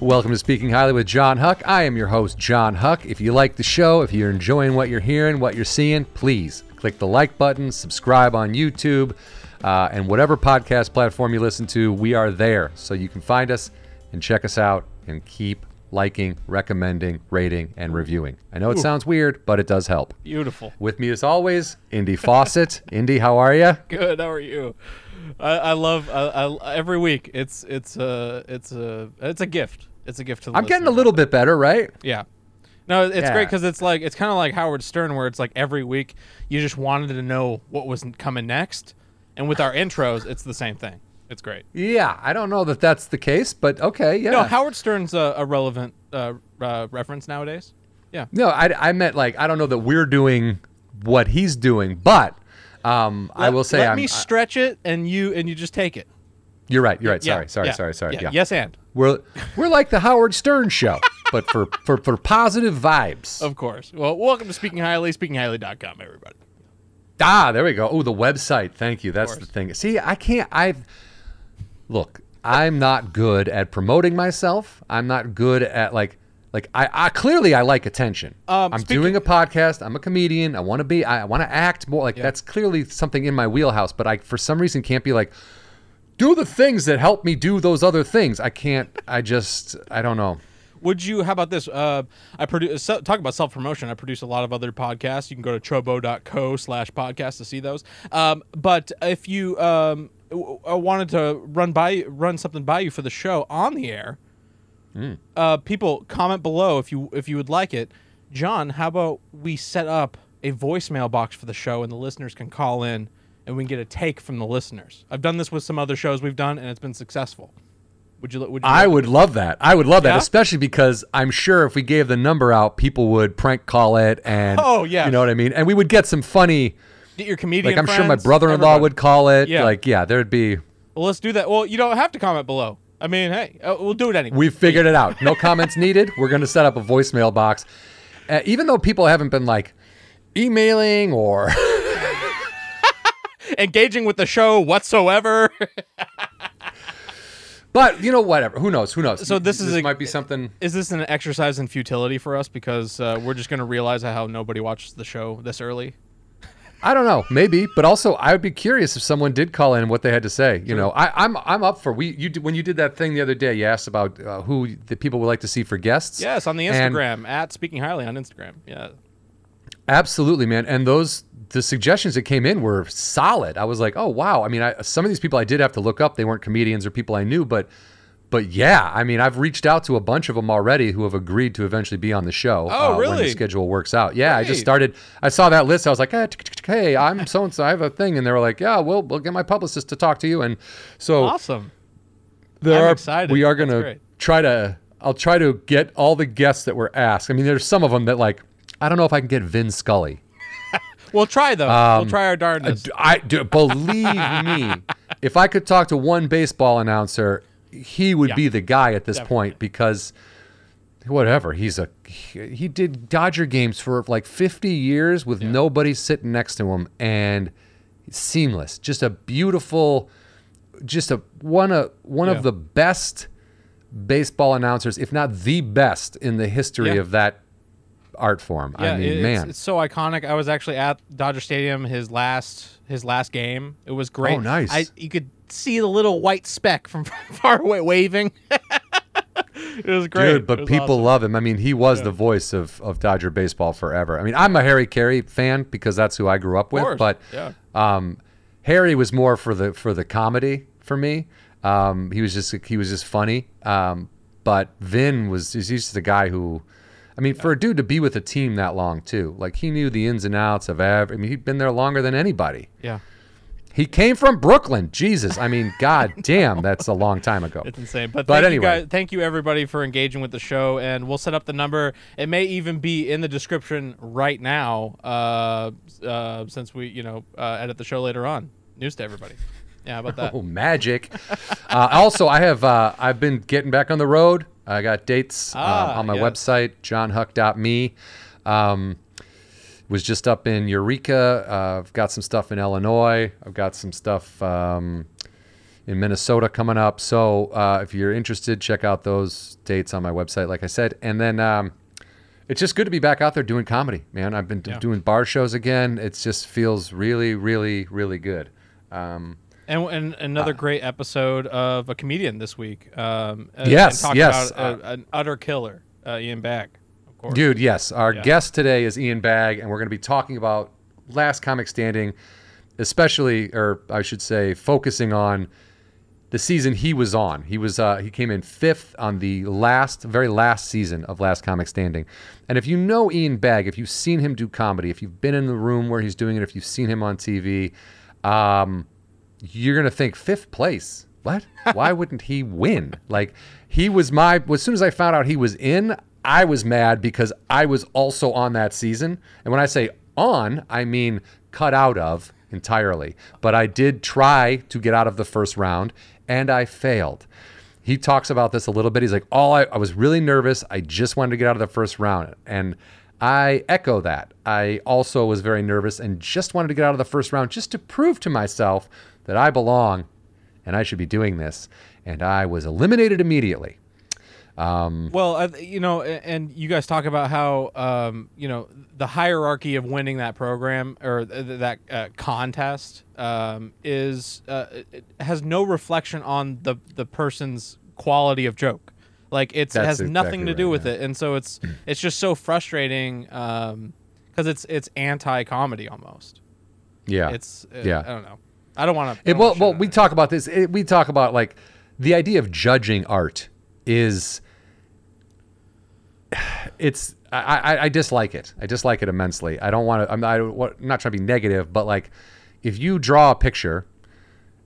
Welcome to Speaking Highly with John Huck. I am your host, John Huck. If you like the show, if you're enjoying what you're hearing, what you're seeing, please click the like button, subscribe on YouTube, uh, and whatever podcast platform you listen to, we are there. So you can find us and check us out and keep liking, recommending, rating, and reviewing. I know it sounds weird, but it does help. Beautiful. With me as always, Indy Fawcett. Indy, how are you? Good. How are you? I, I love I, I, every week. It's it's a it's a it's a gift. It's a gift to. The I'm getting a little bit better, right? Yeah. No, it's Yeah. great because it's like it's kind of like Howard Stern, where it's like every week you just wanted to know what was coming next, and with our intros, it's the same thing. It's great. Yeah, I don't know that that's the case, but okay, yeah. No, Howard Stern's a, a relevant uh, uh, reference nowadays. Yeah. No, I, I meant like I don't know that we're doing what he's doing, but um, I will say let I'm. me stretch it, and you and you just take it. You're right. You're right. Yeah, Sorry. Sorry. yeah, Sorry. Sorry. Yeah. Yes, and We're we're like the Howard Stern show, but for for for positive vibes. of course. Well, welcome to Speaking Highly, SpeakingHighly.com, everybody. ah, there we go. Oh, the website. Thank you. That's the thing. See, I can't. I look. I'm not good at promoting myself. I'm not good at like. Like I, I clearly I like attention. Um, I'm doing a podcast. I'm a comedian. I want to be. I want to act more. Like that's clearly something in my wheelhouse. But I, for some reason, can't be like, do the things that help me do those other things. I can't. I just. I don't know. Would you? How about this? Uh, I produce. So, talk about self promotion. I produce a lot of other podcasts. You can go to trobo.co slash podcast to see those. Um, but if you um, wanted to run by run something by you for the show on the air, uh, people comment below if you if you would like it. John, how about we set up a voicemail box for the show and the listeners can call in and we can get a take from the listeners. I've done this with some other shows we've done and it's been successful. Would you? Would you? I would love that. I would love that, especially because I'm sure if we gave the number out, people would prank call it, and Oh, yeah, you know what I mean. And we would get some funny. get your comedian. Like I'm sure my brother-in-law everybody. would call it. Yeah. Like yeah, there'd be. Well, let's do that. Well, you don't have to comment below. I mean, hey, uh, we'll do it anyway. We've figured it out. No comments needed. We're going to set up a voicemail box, uh, even though people haven't been like emailing or. Engaging with the show whatsoever. But you know, whatever. Who knows? Who knows? So this is a- might be something. Is this an exercise in futility for us because uh, we're just going to realize how nobody watches the show this early? I don't know, maybe, but also I would be curious if someone did call in what they had to say. You know, I, I'm I'm up for we. You when you did that thing the other day, you asked about uh, who the people would like to see for guests. Yes, on the And- Instagram at Speaking Highly on Instagram. Yeah. Absolutely, man. And those the suggestions that came in were solid. I was like, oh wow. I mean, I, some of these people I did have to look up. They weren't comedians or people I knew, but but yeah, I mean, I've reached out to a bunch of them already who have agreed to eventually be on the show. Oh, uh, When the schedule works out. Yeah, I just started. I saw that list. I was like, hey, tick, tick, tick, hey I'm so and so. I have a thing, and they were like, yeah, we'll we'll get my publicist to talk to you. And so Awesome. there I'm are, excited. We are gonna try to. I'll try to get all the guests that were asked. I mean, there's some of them that like. I don't know if I can get Vin Scully. We'll try though. we'll um, try our darndest. D- I do, believe me. If I could talk to one baseball announcer, he would Yeah. be the guy at this Definitely. point because whatever he's a he, he did Dodger games for like 50 years with nobody sitting next to him and seamless. Just a beautiful, just a one of one Yeah. of the best baseball announcers, if not the best in the history Yeah. of that art form. yeah, I mean, it's, man. it's so iconic. I was actually at Dodger Stadium his last his last game. It was great. Oh, nice. I you could see the little white speck from far away waving. it was great. Dude, but people awesome. love him. I mean, he was the voice of, of Dodger baseball forever. I mean, I'm a Harry Caray fan because that's who I grew up with. But yeah. um, Harry was more for the for the comedy for me. Um, he was just he was just funny. Um, but Vin was he's just the guy who, I mean, for a dude to be with a team that long too, like he knew the ins and outs of every. I mean, he'd been there longer than anybody. Yeah. He came from Brooklyn. Jesus, I mean, god damn, that's a long time ago. It's insane. But, But anyway. you guys, thank you everybody for engaging with the show, and we'll set up the number. It may even be in the description right now, uh, uh, since we, you know, uh, edit the show later on. News to everybody. Yeah, how about that? Oh, magic! uh, also, I have uh, I've been getting back on the road. I got dates Ah, uh, on my yes. website, johnhuck.me. Um, was just up in Eureka. Uh, I've got some stuff in Illinois. I've got some stuff um, in Minnesota coming up. So uh, if you're interested, check out those dates on my website, like I said. And then um, it's just good to be back out there doing comedy, man. I've been Yeah. doing bar shows again. It just feels really, really, really good. Um, And, and another great episode of a comedian this week. Um, Yes, and talk yes. About a, an utter killer, uh, Ian Bagg, of course. Dude, yes. Our Yeah. guest today is Ian Bagg, and we're going to be talking about Last Comic Standing, especially, or I should say, focusing on the season he was on. He was uh, he came in fifth on the last, very last season of Last Comic Standing. And if you know Ian Bagg, if you've seen him do comedy, if you've been in the room where he's doing it, if you've seen him on TV, um, you're gonna think fifth place. What? Why wouldn't he win? Like he was my. As soon as I found out he was in, I was mad because I was also on that season. And when I say on, I mean cut out of entirely. But I did try to get out of the first round, and I failed. He talks about this a little bit. He's like, "All I, I was really nervous. I just wanted to get out of the first round." And I echo that. I also was very nervous and just wanted to get out of the first round just to prove to myself that I belong and I should be doing this. And I was eliminated immediately. Well, uh, you know, and you guys talk about how um, you know the hierarchy of winning that program or th- th- that uh, contest um, is uh, has no reflection on the the person's quality of joke. Like it's, it has nothing to do right, with yeah. it, and so it's it's just so frustrating because it's it's anti comedy almost. Yeah. It's uh, Yeah. I don't know. I don't want to. Well, well, we talk about this. It, we talk about like the idea of judging art is. It's I, I, I dislike it. I dislike it immensely. I don't want to. I'm not, I I'm not trying to be negative, but like, if you draw a picture,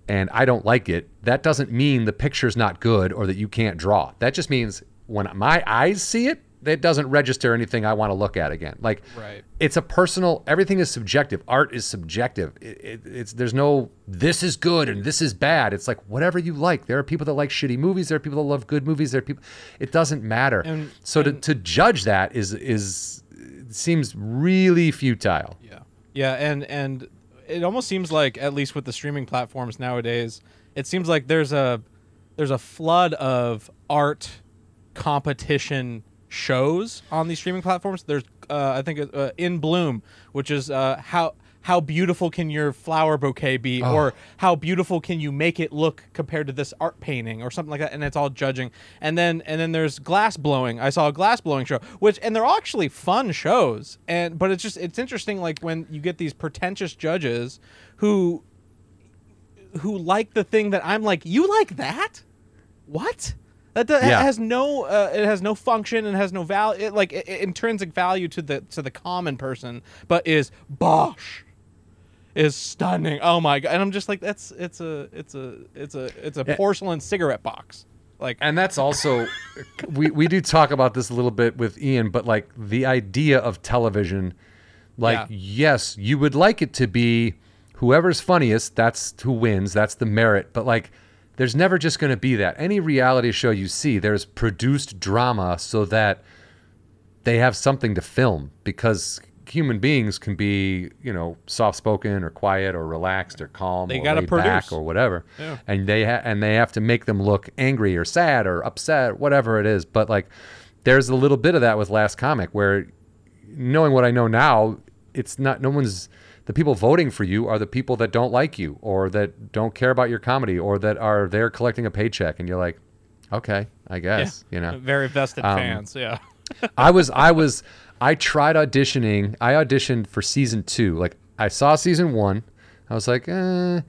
and I don't like it, that doesn't mean the picture's not good or that you can't draw. That just means when my eyes see it, that doesn't register anything I want to look at again. Like, Right. it's a personal. Everything is subjective. Art is subjective. It, it, it's there's no this is good and this is bad. It's like whatever you like. There are people that like shitty movies. There are people that love good movies. There are people. It doesn't matter. And- so to, to judge that is is seems really futile. Yeah. Yeah, and and it almost seems like at least with the streaming platforms nowadays, it seems like there's a there's a flood of art competition shows on these streaming platforms. There's uh, I think uh, In Bloom, which is uh, how how beautiful can your flower bouquet be or how beautiful can you make it look compared to this art painting or something like that and it's all judging. And then and then there's glass blowing. I saw a glass blowing show which and they're all actually fun shows and but it's just it's interesting like when you get these pretentious judges who who like the thing that i'm like you like that? What that do- Yeah. has no uh, it has no function and has no value it, like i- i- intrinsic value to the to the common person but is bosh is stunning oh my god and i'm just like that's it's a it's a it's a it's a porcelain cigarette box like And that's also we we do talk about this a little bit with Ian, but like the idea of television, like Yeah. yes, you would like it to be whoever's funniest, that's who wins, that's the merit, but like there's never just going to be that. Any reality show you see, there's produced drama so that they have something to film because human beings can be, you know, soft-spoken or quiet or relaxed or calm They or gotta laid back produce. or whatever. Yeah. And they ha- and they have to make them look angry or sad or upset, whatever it is. But like there's a little bit of that with Last Comic where knowing what I know now, it's not no one's the people voting for you are the people that don't like you or that don't care about your comedy or that are there collecting a paycheck and you're like, okay, I guess, you know. very vested Um, fans yeah I was I was I tried auditioning. I auditioned for season two. Like I saw season one. I was like, eh,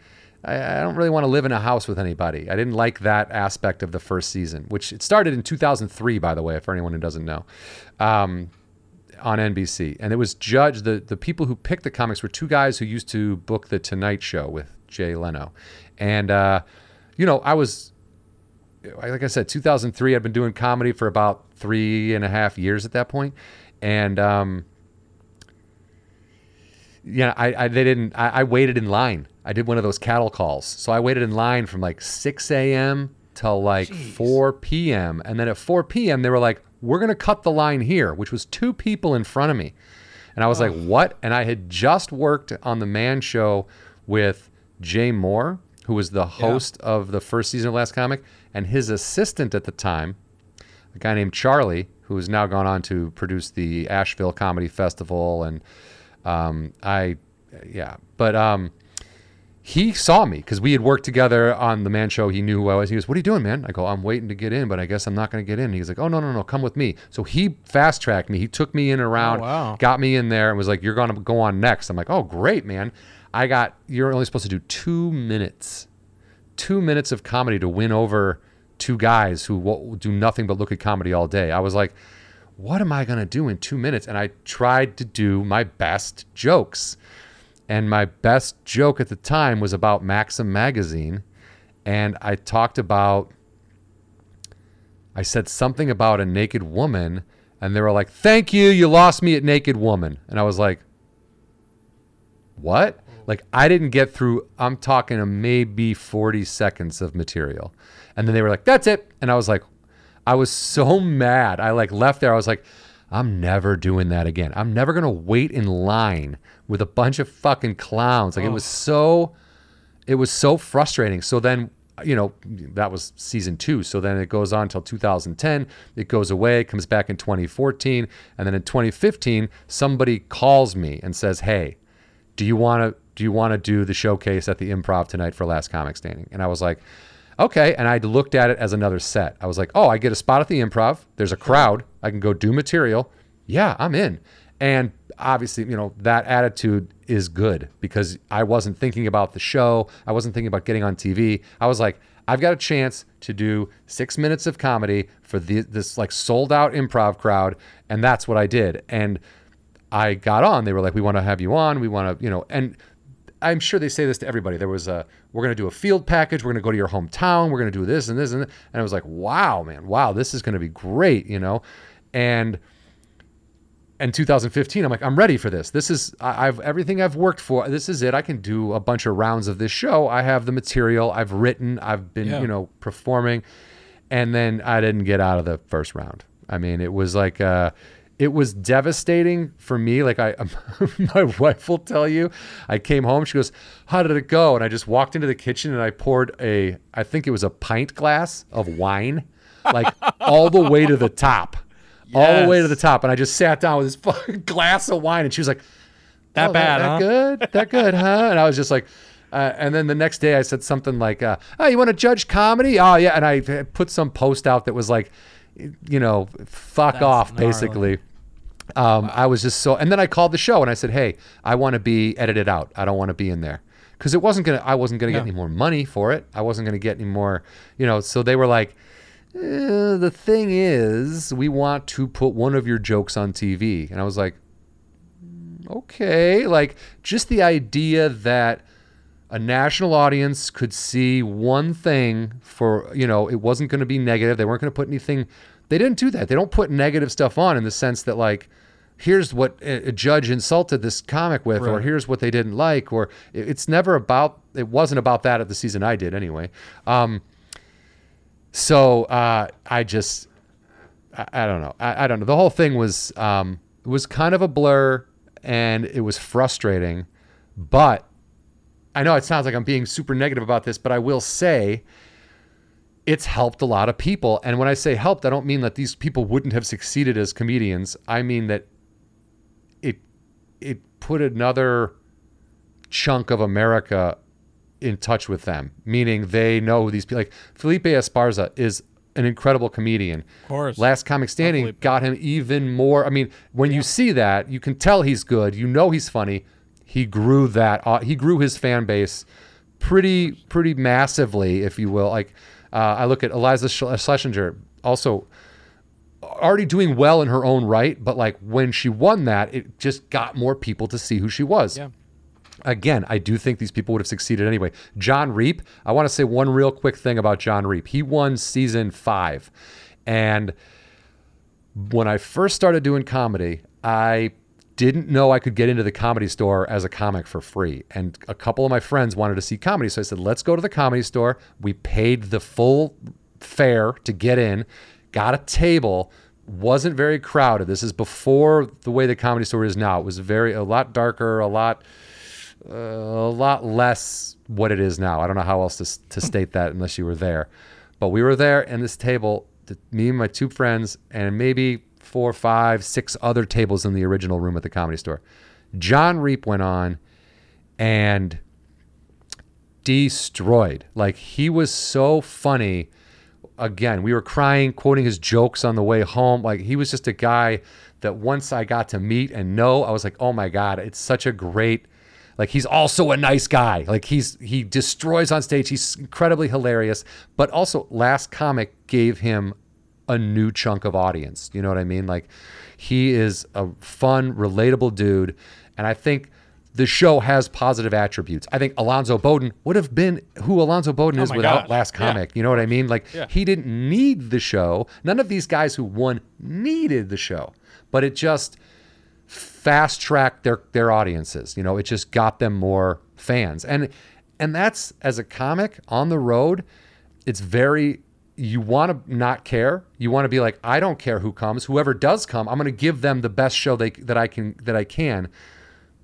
I, I don't really want to live in a house with anybody. I didn't like that aspect of the first season, which it started in 2003, by the way, for anyone who doesn't know, um, on NBC. And it was judged. The the people who picked the comics were two guys who used to book the Tonight Show with Jay Leno, and uh, you know I was like I said, 2003. I'd been doing comedy for about three and a half years at that point, and um, yeah, I, I they didn't. I, I waited in line. I did one of those cattle calls, so I waited in line from like 6 a.m. till like 4 p.m. And then at 4 p.m. they were like, "We're gonna cut the line here," which was two people in front of me, and I was like, "What?" And I had just worked on the Man Show with Jay Mohr who was the host of the first season of Last Comic, and his assistant at the time, a guy named Charlie, who has now gone on to produce the Asheville Comedy Festival, and um, I, yeah, but um, he saw me because we had worked together on the man show. He knew who I was. He goes, "What are you doing, man?" I go, "I'm waiting to get in, but I guess I'm not going to get in." He's like, "Oh no, no, no, come with me." So he fast tracked me. He took me in oh, around, Oh, wow. got me in there, and was like, "You're going to go on next." I'm like, "Oh, great, man." I got. You're only supposed to do two minutes, two minutes of comedy to win over two guys who do nothing but look at comedy all day. I was like, "What am I going to do in two minutes?" And I tried to do my best jokes. And my best joke at the time was about Maxim magazine. And I talked about, I said something about a naked woman. And they were like, thank you, you lost me at naked woman. And I was like, what? Like, I didn't get through, I'm talking a maybe 40 seconds of material. And then they were like, that's it. And I was like, I was so mad. I like left there. I was like, I'm never doing that again. I'm never going to wait in line with a bunch of fucking clowns. Like, it was oh. so, it was so frustrating. So then, you know, that was season two. So then it goes on until 2010. It goes away, comes back in 2014. And then in 2015, somebody calls me and says, Hey, do you want to do you want to do the showcase at the improv tonight for last comic standing and i was like okay and i looked at it as another set i was like oh i get a spot at the improv there's a crowd i can go do material yeah i'm in and obviously you know that attitude is good because i wasn't thinking about the show i wasn't thinking about getting on tv i was like i've got a chance to do six minutes of comedy for the, this like sold out improv crowd and that's what i did and I got on, they were like, "We want to have you on. We want to, you know." And I'm sure they say this to everybody. There was a, "We're going to do a field package. We're going to go to your hometown. We're going to do this and this and." This. And I was like, "Wow, man! Wow, this is going to be great," you know. And in 2015, I'm like, "I'm ready for this. This is I, I've everything I've worked for. This is it. I can do a bunch of rounds of this show. I have the material. I've written. I've been, Yeah. you know, performing." And then I didn't get out of the first round. I mean, it was like uh it was devastating for me. Like I, my wife will tell you, I came home. She goes, "How did it go?" And I just walked into the kitchen and I poured a, I think it was a pint glass of wine, like all the way to the top, all the way to the top. And I just sat down with this fucking glass of wine, and she was like, That "Oh, bad, that, huh?" good, that good, huh?" And I was just like. Uh, and then the next day, I said something like, uh, "Oh, you want to judge comedy? Oh, yeah." And I put some post out that was like, you know, fuck That's off, gnarly. basically. Um, I was just so, and then I called the show and I said, "Hey, I want to be edited out. I don't want to be in there because it wasn't gonna. I wasn't gonna get any more money for it. I wasn't gonna get any more, you know." So they were like, eh, "The thing is, we want to put one of your jokes on TV," and I was like, "Mm, "Okay." Like just the idea that a national audience could see one thing for you know it wasn't going to be negative. They weren't going to put anything they didn't do that. They don't put negative stuff on in the sense that like here's what a a judge insulted this comic with or here's what they didn't like or it's never about it wasn't about that at the season i did anyway. Um, so uh, i just I, I don't know. I, I don't know. The whole thing was um, was kind of a blur, and it was frustrating. But I know it sounds like I'm being super negative about this, but I will say it's helped a lot of people. And when I say helped, I don't mean that these people wouldn't have succeeded as comedians. I mean that it it put another chunk of America in touch with them, meaning they know these people like Felipe Esparza is an incredible comedian. Of course. Last Comic Standing got him even more. I mean, when you see that, you can tell he's good. You know he's funny. He grew that. Uh, he grew his fan base pretty pretty massively, if you will. Like uh, I look at Eliza Sch- Schlesinger, also already doing well in her own right, but like when she won that, it just got more people to see who she was. Yeah. Again, I do think these people would have succeeded anyway. Jon Reep, I want to say one real quick thing about Jon Reep. He won season five. And when I first started doing comedy, I didn't know I could get into the comedy store as a comic for free. And a couple of my friends wanted to see comedy. So I said, let's go to the comedy store. We paid the full fare to get in, got a table, wasn't very crowded. This is before the way the comedy store is now. It was very, a lot darker, a lot, a lot less what it is now. I don't know how else to to state that unless you were there. But we were there, and this table, me and my two friends, and maybe four, five, six other tables in the original room at the comedy store. Jon Reep went on, and destroyed. Like he was so funny. Again, we were crying, quoting his jokes on the way home. Like he was just a guy that once I got to meet and know, I was like, oh my god, it's such a great. Like he's also a nice guy. Like he's he destroys on stage. He's incredibly hilarious. But also, Last Comic gave him a new chunk of audience. You know what I mean? Like he is a fun, relatable dude, and I think the show has positive attributes. I think Alonzo Bowden would have been who Alonzo Bowden oh is without. Last Yeah. Comic. You know what I mean? Like Yeah. he didn't need the show. None of these guys who won needed the show, but it just fast tracked their their audiences. You know, it just got them more fans. And and that's as a comic on the road, it's very you want to not care. You want to be like, I don't care who comes. Whoever does come, I'm going to give them the best show they that I can that I can.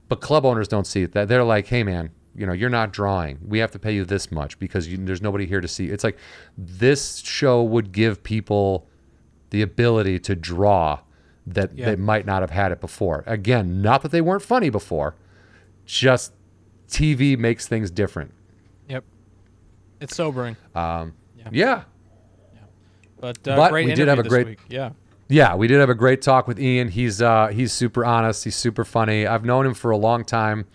But club owners don't see it. That they're like, hey man, you know, you're not drawing. We have to pay you this much because you, there's nobody here to see. It's like this show would give people the ability to draw that Yeah. they might not have had it before. Again, not that they weren't funny before, just TV makes things different. Yep. It's sobering, Um, Yeah. but, uh, But we did have a great- week. Yeah. Yeah, we did have a great talk with Ian. He's uh, he's super honest. He's super funny. I've known him for a long time,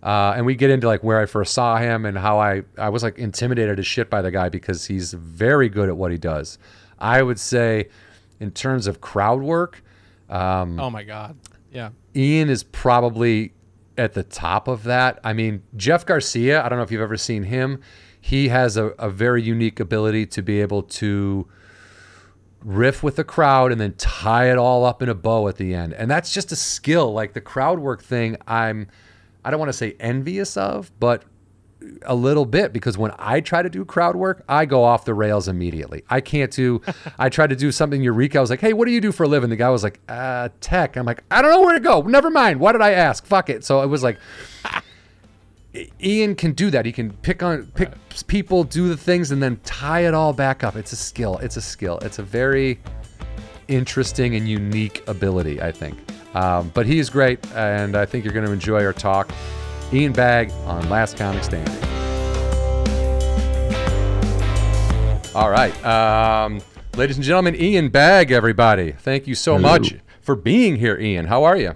uh, and we get into like where I first saw him and how I I was like intimidated as shit by the guy because he's very good at what he does. I would say, in terms of crowd work, um, Oh my God. Yeah. Ian is probably at the top of that. I mean, Jeff Garcia, I don't know if you've ever seen him. He has a, a very unique ability to be able to riff with the crowd and then tie it all up in a bow at the end. And that's just a skill. Like the crowd work thing, I'm I don't want to say envious of, but a little bit because when I try to do crowd work, I go off the rails immediately. I can't do. I tried to do something Eureka. I was like, "Hey, what do you do for a living?" The guy was like, "Uh, tech." I'm like, "I don't know where to go. Never mind. Why did I ask? Fuck it." So it was like, Ian can do that. He can pick on pick people, do the things, and then tie it all back up. It's a skill. It's a skill. It's a very interesting and unique ability, I think. Um, but he is great, and I think you're going to enjoy our talk. Ian Bagg on Last Comic Standing. All right. Um, ladies and gentlemen, Ian Bagg, everybody. Thank you so Hello. much for being here, Ian. How are you?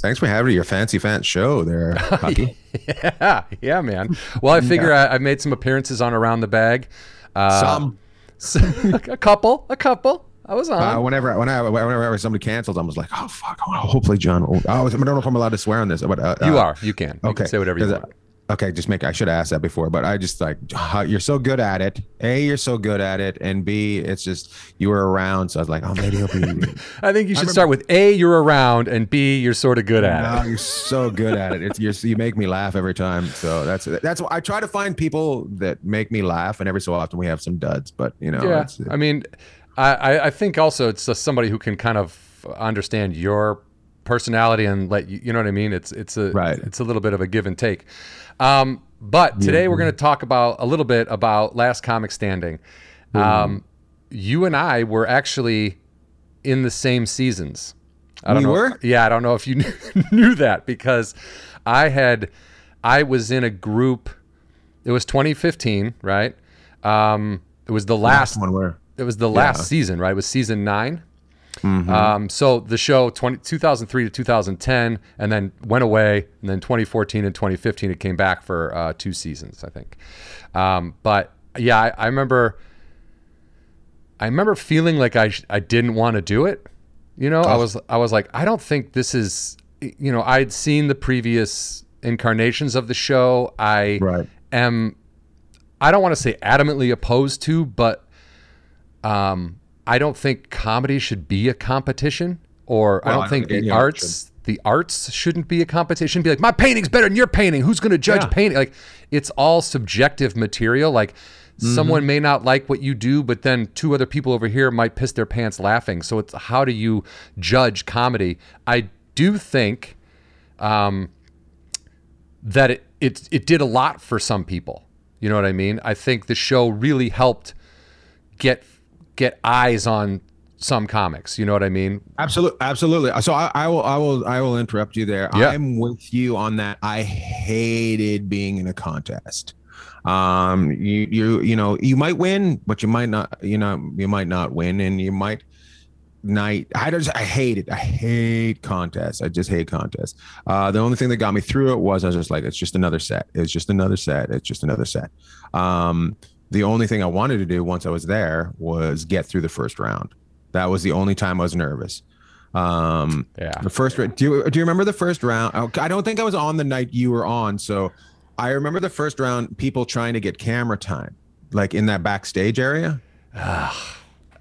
Thanks for having me. your fancy fans show there, Hucky. Yeah, yeah, man. Well, I figure I, I've made some appearances on Around the Bag. Uh, Some. a couple, a couple. I was on. Uh, whenever, whenever, whenever somebody cancels, I was like, oh fuck. oh, Hopefully, John. Oh, I don't know if I'm allowed to swear on this, but uh, you uh, are. You can. You Okay, can say whatever you 'cause, uh, want. Okay, just make. I should have asked that before, but I just like you're so good at it. A, you're so good at it, and B, it's just you were around, so I was like, oh, maybe he'll be. I think you should remember- start with A, you're around, and B, you're sort of good at No, it. you're so good at it. It's you're, you make me laugh every time. So that's that's why I try to find people that make me laugh, and every so often we have some duds. But you know, Yeah. it's, I mean, I, I- think also it's just somebody who can kind of understand your personality and let you, you know what I mean? It's, it's a, Right. it's a little bit of a give and take. Um, but today we're going to talk about a little bit about Last Comic Standing. Um, you and I were actually in the same seasons. I don't We know. were? Yeah, I don't know if you knew, knew that because I had, I was in a group. It was 2015, right? Um, it was the last. one where It was the last Yeah. season, right? It was season 9 Um, so the show 20, 2003 to 2010, and then went away, and then 2014 and 2015 it came back for uh, two seasons, I think. Um, but yeah, I, I remember. I remember feeling like I sh- I didn't want to do it. You know, I Oh. was I was like I don't think this is. You know, I'd seen the previous incarnations of the show. I Right. am I don't want to say adamantly opposed to, but um, I don't think comedy should be a competition, or I don't I think the arts the arts shouldn't be a competition. Be like my painting's better than your painting. Who's going to judge Yeah. painting? Like it's all subjective material. Like Mm-hmm. someone may not like what you do, but then two other people over here might piss their pants laughing. So it's how do you judge comedy? I do think um, that it, it it did a lot for some people. You know what I mean? I think the show really helped get get eyes on some comics. You know what I mean? Absolutely, absolutely. So I, I will, I will, I will interrupt you there. Yeah. I'm with you on that. I hated being in a contest. Um, you, you, you know, you might win, but you might not. You know, you might not win, and you might night. I just, I hate it. I hate contests. I just hate contests. Uh, the only thing that got me through it was I was just like, it's just another set. It's just another set. It's just another set. Um, the only thing I wanted to do once I was there was get through the first round. That was the only time I was nervous. Um, Yeah. The first round. Do you do you remember the first round? Oh, I don't think I was on the night you were on. So I remember the first round. People trying to get camera time, like in that backstage area.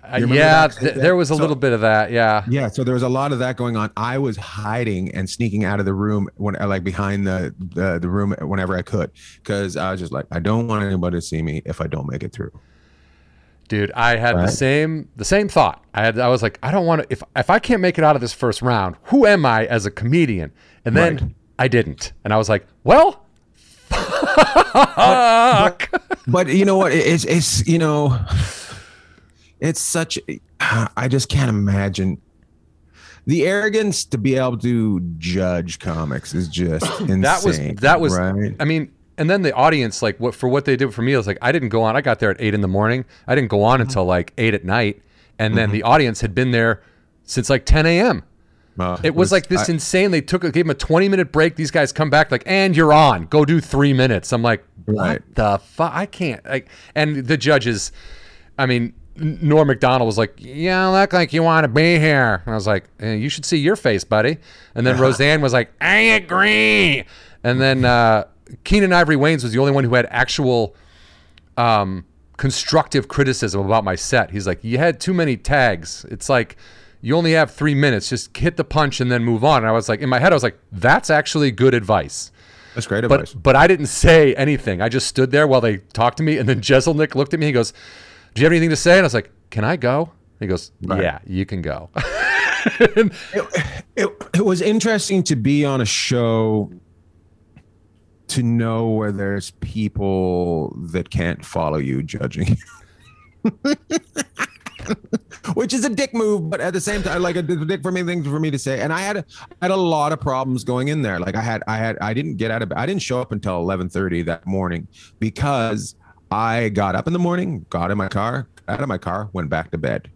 Uh, yeah, th- there was a So- little bit of that. Yeah. Yeah, so there was a lot of that going on. I was hiding and sneaking out of the room when, like, behind the the, the room whenever I could, because I was just like, I don't want anybody to see me if I don't make it through. Dude, I had the same the same thought. I had I was like, I don't want to if if I can't make it out of this first round, who am I as a comedian? And then Right. I didn't. And I was like, well, fuck. But you know what? It- It's it's you know, it's such. I just can't imagine the arrogance to be able to judge comics is just insane. that was that was right. I mean, and then the audience like what for what they did for me I was like I didn't go on. I got there at 8 in the morning. I didn't go on Mm-hmm. until like 8 at night. And then the audience had been there since like 10 a.m. Uh, It was like this I- insane. They took gave him a 20 minute break. These guys come back like, and you're on. Go do three minutes. I'm like, what Right. the fuck? I can't. Like, and the judges, I mean, Norm Macdonald was like, "Yeah, look like you want to be here." And I was like, eh, "You should see your face, buddy." And then Roseanne was like, "I agree." And then uh, Keenen Ivory Wayans was the only one who had actual um, constructive criticism about my set. He's like, "You had too many tags. It's like you only have three minutes. Just hit the punch and then move on." And I was like, in my head, I was like, "That's actually good advice." that's great advice. But but I didn't say anything. I just stood there while they talked to me, and then Jeselnik looked at me. He goes, "Do you have anything to say?" And I was like, "Can I go?" He goes, Right. "Yeah, you can go." it, it, it was interesting to be on a show to know where there's people that can't follow you judging you. which is a dick move but at the same time like a dick for me things for me to say and i had a, I had a lot of problems going in there like i had i had i didn't get out of i didn't show up until 11:30 that morning because i got up in the morning got in my car out of my car went back to bed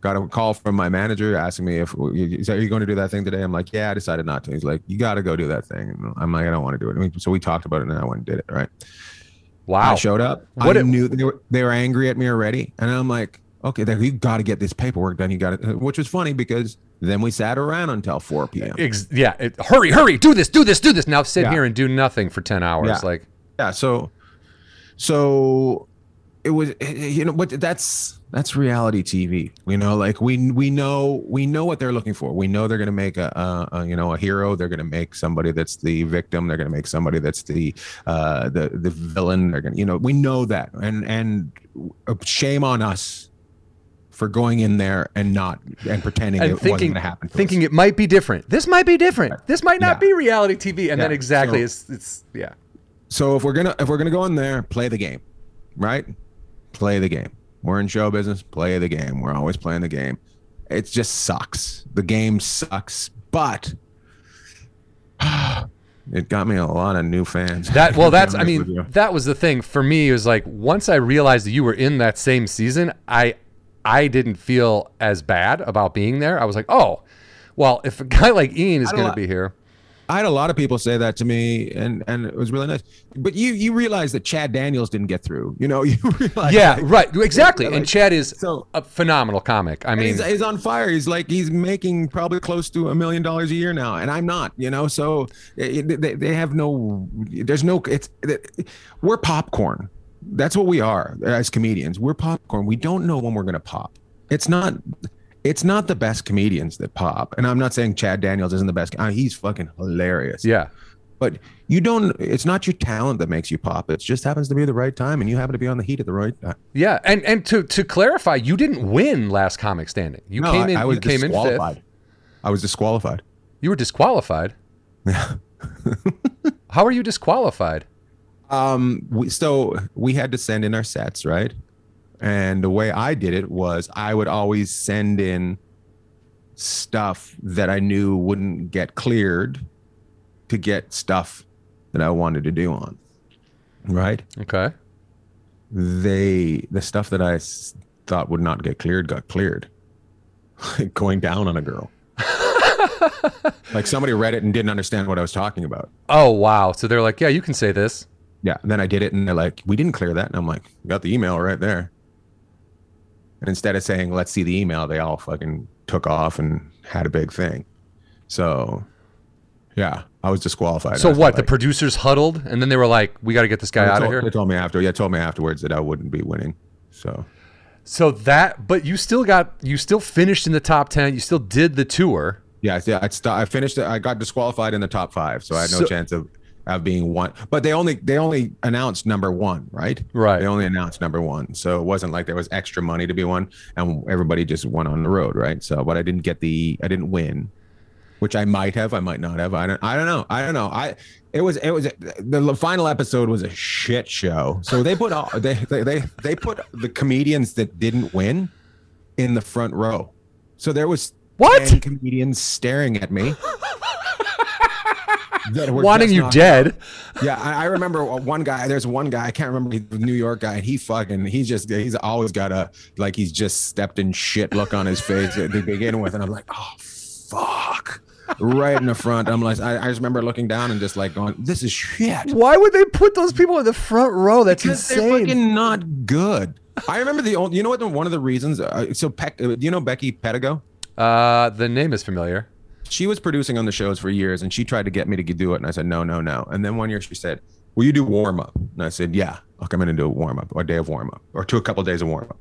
got a call from my manager asking me if are you going to do that thing today? I'm like, yeah, I decided not to. He's like, you got to go do that thing. And I'm like, I don't want to do it. I mean, so we talked about it and I went and did it. Right. wow. I showed up. What I it- knew they were, they were angry at me already. And I'm like, okay, then you got to get this paperwork done. You got it. Which was funny because then we sat around until 4 p.m. Ex- yeah. It, hurry, hurry, do this, do this, do this. Now sit Yeah. here and do nothing for ten hours. Yeah. Like, yeah so so it was you know but that's that's reality tv you know like we we know we know what they're looking for we know they're going to make a, a, a you know a hero they're going to make somebody that's the victim they're going to make somebody that's the uh the the villain they're going to you know we know that and and shame on us for going in there and not and pretending and it wasn't going to happen thinking us. it might be different. This might be different. This might not Yeah. be reality TV. And then exactly, So- it's it's yeah. So if we're gonna if we're gonna go in there play the game right? Play the game. We're in show business play the game. We're always playing the game. It just sucks. The game sucks but it got me a lot of new fans. That well, that's I mean, that was the thing for me. It was like once I realized that you were in that same season, I I didn't feel as bad about being there. I was like, oh, well, if a guy like Ian is going to li- be here, I had a lot of people say that to me, and and it was really nice. But you you realize that Chad Daniels didn't get through. You know, you realize. yeah, like, right, exactly. And Chad is so- a phenomenal comic. I mean, he's, he's on fire. He's like he's making probably close to a million dollars a year now, and I'm not. You know, so it, they, they have no. There's no. It's it, we're popcorn. That's what we are as comedians. We're popcorn. We don't know when we're gonna pop. It's not. It's not the best comedians that pop, and I'm not saying Chad Daniels isn't the best. Uh, he's fucking hilarious. yeah, But you don't. It's not your talent that makes you pop. It just happens to be the right time, and you happen to be on the heat at the right time. yeah. And and to to clarify, you didn't win last comic standing. You No, came in. I was you came in disqualified. fifth. I was disqualified. You were disqualified. Yeah. How are you disqualified? um, we, so we had to send in our sets, right? And the way I did it was I would always send in stuff that I knew wouldn't get cleared to get stuff that I wanted to do on. Right? Okay. They the stuff that I s- thought would not get cleared got cleared. Like going down on a girl. like somebody read it and didn't understand what I was talking about. Oh wow. So they're like, yeah, you can say this. Yeah. And then I did it and they're like, we didn't clear that. And I'm like, got the email right there. And instead of saying, let's see the email, they all fucking took off and had a big thing. So yeah, I was disqualified. So was what? The producers huddled, and then they were like, "We got to get this guy out of here." They told me after. Yeah, told me afterwards that I wouldn't be winning. So So that, but you still got, you still finished in the top ten. You still did the tour. yeah, yeah, I, st- I finished. I got disqualified in the top five, so I had no So- chance of of being one. But they only they only announced number one, right? Right. They only announced number one, so it wasn't like there was extra money to be won, and everybody just went on the road, right? So, but I didn't get the, I didn't win, which I might have, I might not have. I don't, I don't know, I don't know. I it was it was the final episode was a shit show. So they put all they they they, they put the comedians that didn't win in the front row. So there was What? 10 comedians staring at me. that were Wanting you not- dead. yeah, I, I remember one guy. There's one guy I can't remember he's the New York guy, and he fucking he's just he's always got a like he's just stepped in shit look on his face to begin with, and I'm like, oh fuck, right in the front. I'm like, I, I just remember looking down and just like going, this is shit. Why would they put those people in the front row? That's Because they're insane. fucking not good. I remember the only, you know what? the- One of the reasons. Uh, so, Peck, uh, do you know Becky Pedigo? Uh, the name is familiar. She was producing on the shows for years and she tried to get me to do it and i said no no no. And then one year she said will you do warm up and i said yeah. I'll come in and do a warm up or a day of warm up or to a couple of days of warm up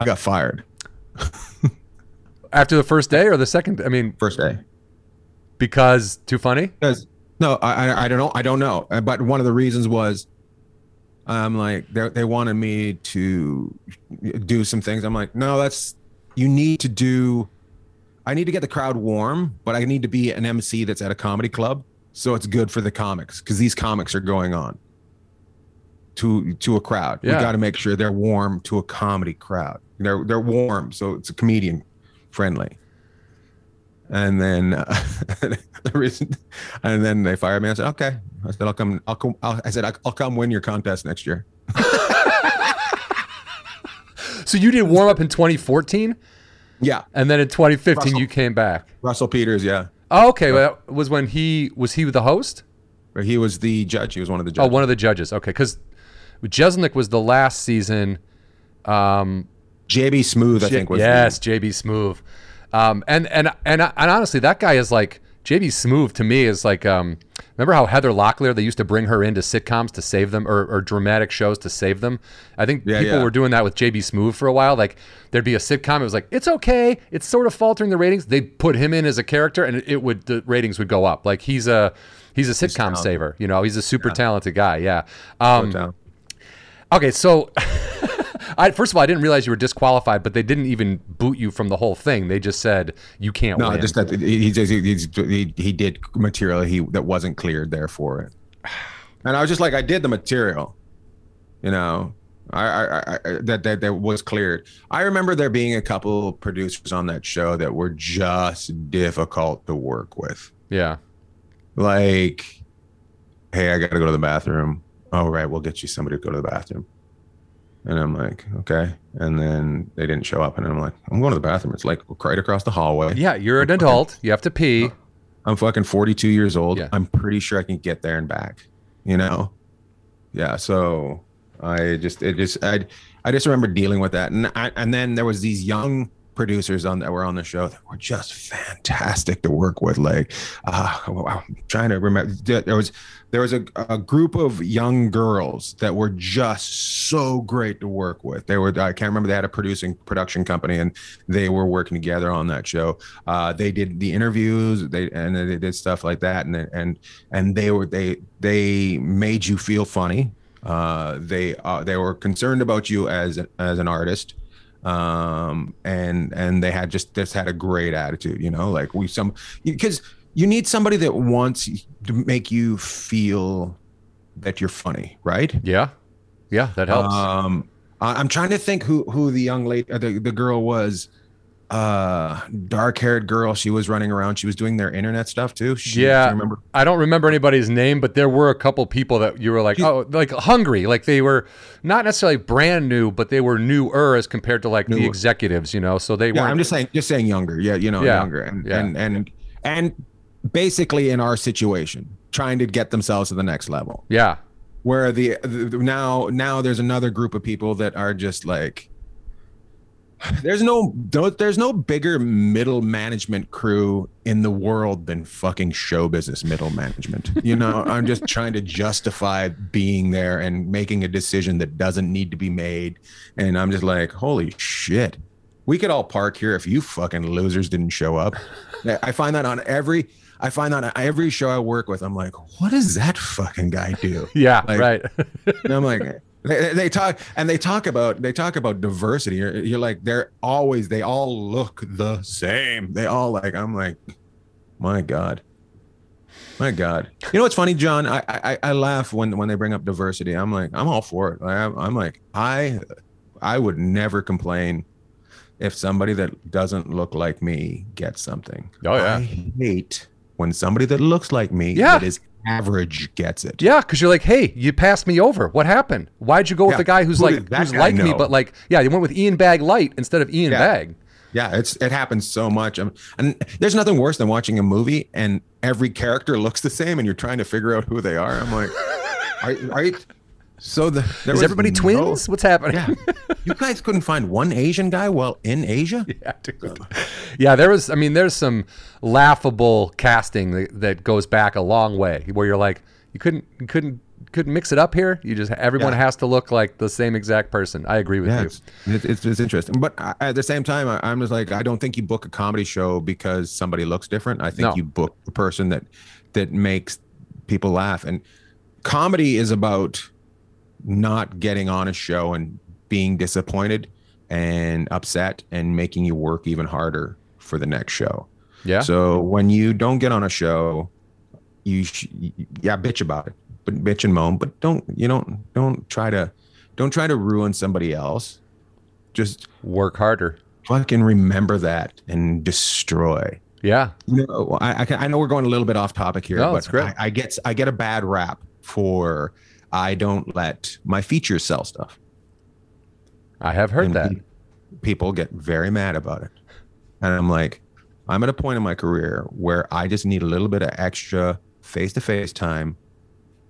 i got fired. After the first day or the second? I mean, first day. because too funny. because no I, I i don't know i don't know. Uh, but one of the reasons was i'm like they they wanted me to do some things. I'm like no that's you need to do i need to get the crowd warm but i need to be an mc that's at a comedy club so it's good for the comics because these comics are going on to to a crowd Yeah. we got to make sure they're warm to a comedy crowd they're they're warm so it's a comedian friendly and then uh, the reason, and then they fired me. I said, "Okay." I said, "I'll come. I'll come." I'll, I said, "I'll I'll come win your contest next year." So you did warm up in 2014, Yeah, and then in 2015 Russell. you came back. Russell Peters. Yeah, Oh, okay. Well, that was when he was he with the host? But he was the judge. He was one of the Oh, judges. one of the judges. Okay, because Jeselnik was the last season. Um, JB Smoove, I think was. the- yes, JB Smoove. Um, and and and and honestly, that guy is like JB Smoove to me is like. Um, remember how Heather Locklear they used to bring her into sitcoms to save them or, or dramatic shows to save them. I think Yeah, people yeah. were doing that with JB Smoove for a while. Like there'd be a sitcom, it was like it's okay, it's sort of faltering the ratings. They'd put him in as a character, and it, would the ratings would go up. Like he's a he's a sitcom talented. saver. You know, he's a super talented guy. Yeah. Um, Okay, so I first of all I didn't realize you were disqualified, but they didn't even boot you from the whole thing. They just said you can't no, win. just that he, he, he, he, did material he that wasn't cleared there for it, and I was just like, I did the material, you know. I, I, I that, that that was cleared. I remember there being a couple producers on that show that were just difficult to work with. yeah. like hey i gotta go to the bathroom all right we'll get you somebody to go to the bathroom and i'm like okay and then they didn't show up and i'm like i'm going to the bathroom it's like right across the hallway Yeah, you're an adult. You have to pee. i'm fucking 42 years old Yeah. i'm pretty sure i can get there and back you know yeah so i just it just i i just remember dealing with that and I, and then there was these young producers on that were on the show that were just fantastic to work with. Like uh i'm trying to remember there was there was a, a group of young girls that were just so great to work with. They were i can't remember they had a producing production company and they were working together on that show. Uh they did the interviews they and they did stuff like that. And and and they were they they made you feel funny. Uh they uh, they were concerned about you as as an artist um and and they had just just had a great attitude you know like we some because you need somebody that wants to make you feel that you're funny, right? Yeah. Yeah, that helps. Um, I- I'm trying to think who who the young lady, uh, the the girl was. Uh, dark haired girl. She was running around. She was doing their internet stuff too. She, yeah. you remember? I don't remember anybody's name, but there were a couple people that you were like, oh, like hungry. Like they were not necessarily brand new, but they were newer as compared to like the executives, you know? So they Yeah, weren't. I'm just saying, just saying younger. Yeah, you know, Yeah, younger, and yeah. and and and basically in our situation, trying to get themselves to the next level. yeah. Where the, the now now there's another group of people that are just like. There's no don't- there's no bigger middle management crew in the world than fucking show business middle management. You know, I'm just trying to justify being there and making a decision that doesn't need to be made. And I'm just like, holy shit. We could all park here if you fucking losers didn't show up. I find that on every I find that on every show I work with. I'm like, what does that fucking guy do? Yeah. Like- right. And I'm like, they, they talk and they talk about they talk about diversity. You're, you're like, they're always they all look the same. They all like. I'm like, my god, my god. You know what's funny, John? I I, I laugh when when they bring up diversity. I'm like, I'm all for it. Like, I'm, I'm like, I I would never complain if somebody that doesn't look like me gets something. Oh, yeah. I hate when somebody that looks like me Yeah. that is average gets it. Yeah, because you're like, hey, you passed me over. What happened? Why'd you go with Yeah, the guy who's who like who's guy like me, but like, yeah, you went with Ian Bagg Light instead of Ian Yeah. Bagg. Yeah, it's it happens so much. Um, and there's nothing worse than watching a movie and every character looks the same, and you're trying to figure out who they are. I'm like, are, are you? So the there Is was everybody no- twins? What's happening? Yeah, you guys couldn't find one Asian guy while in Asia. Yeah, dude. Yeah, there was. I mean, there's some laughable casting that, that goes back a long way, where you're like, you couldn't, you couldn't, couldn't mix it up here. You just everyone Yeah. has to look like the same exact person. I agree with Yeah, you. it's, it's, it's, interesting. But I, at the same time, I, I'm just like, I don't think you book a comedy show because somebody looks different. I think No. you book a person that that makes people laugh. And comedy is about not getting on a show and being disappointed and upset and making you work even harder for the next show. Yeah. So when you don't get on a show, you sh- yeah bitch about it, but bitch and moan, but don't you don't don't try to don't try to ruin somebody else. Just Work harder. fucking remember that and destroy. Yeah. You know, I I, can, I know we're going a little bit off topic here, No, but. I, I get I get a bad rap for I don't let my features sell stuff. I have heard And that. pe- people get very mad about it. And I'm like, I'm at a point in my career where I just need a little bit of extra face to face time,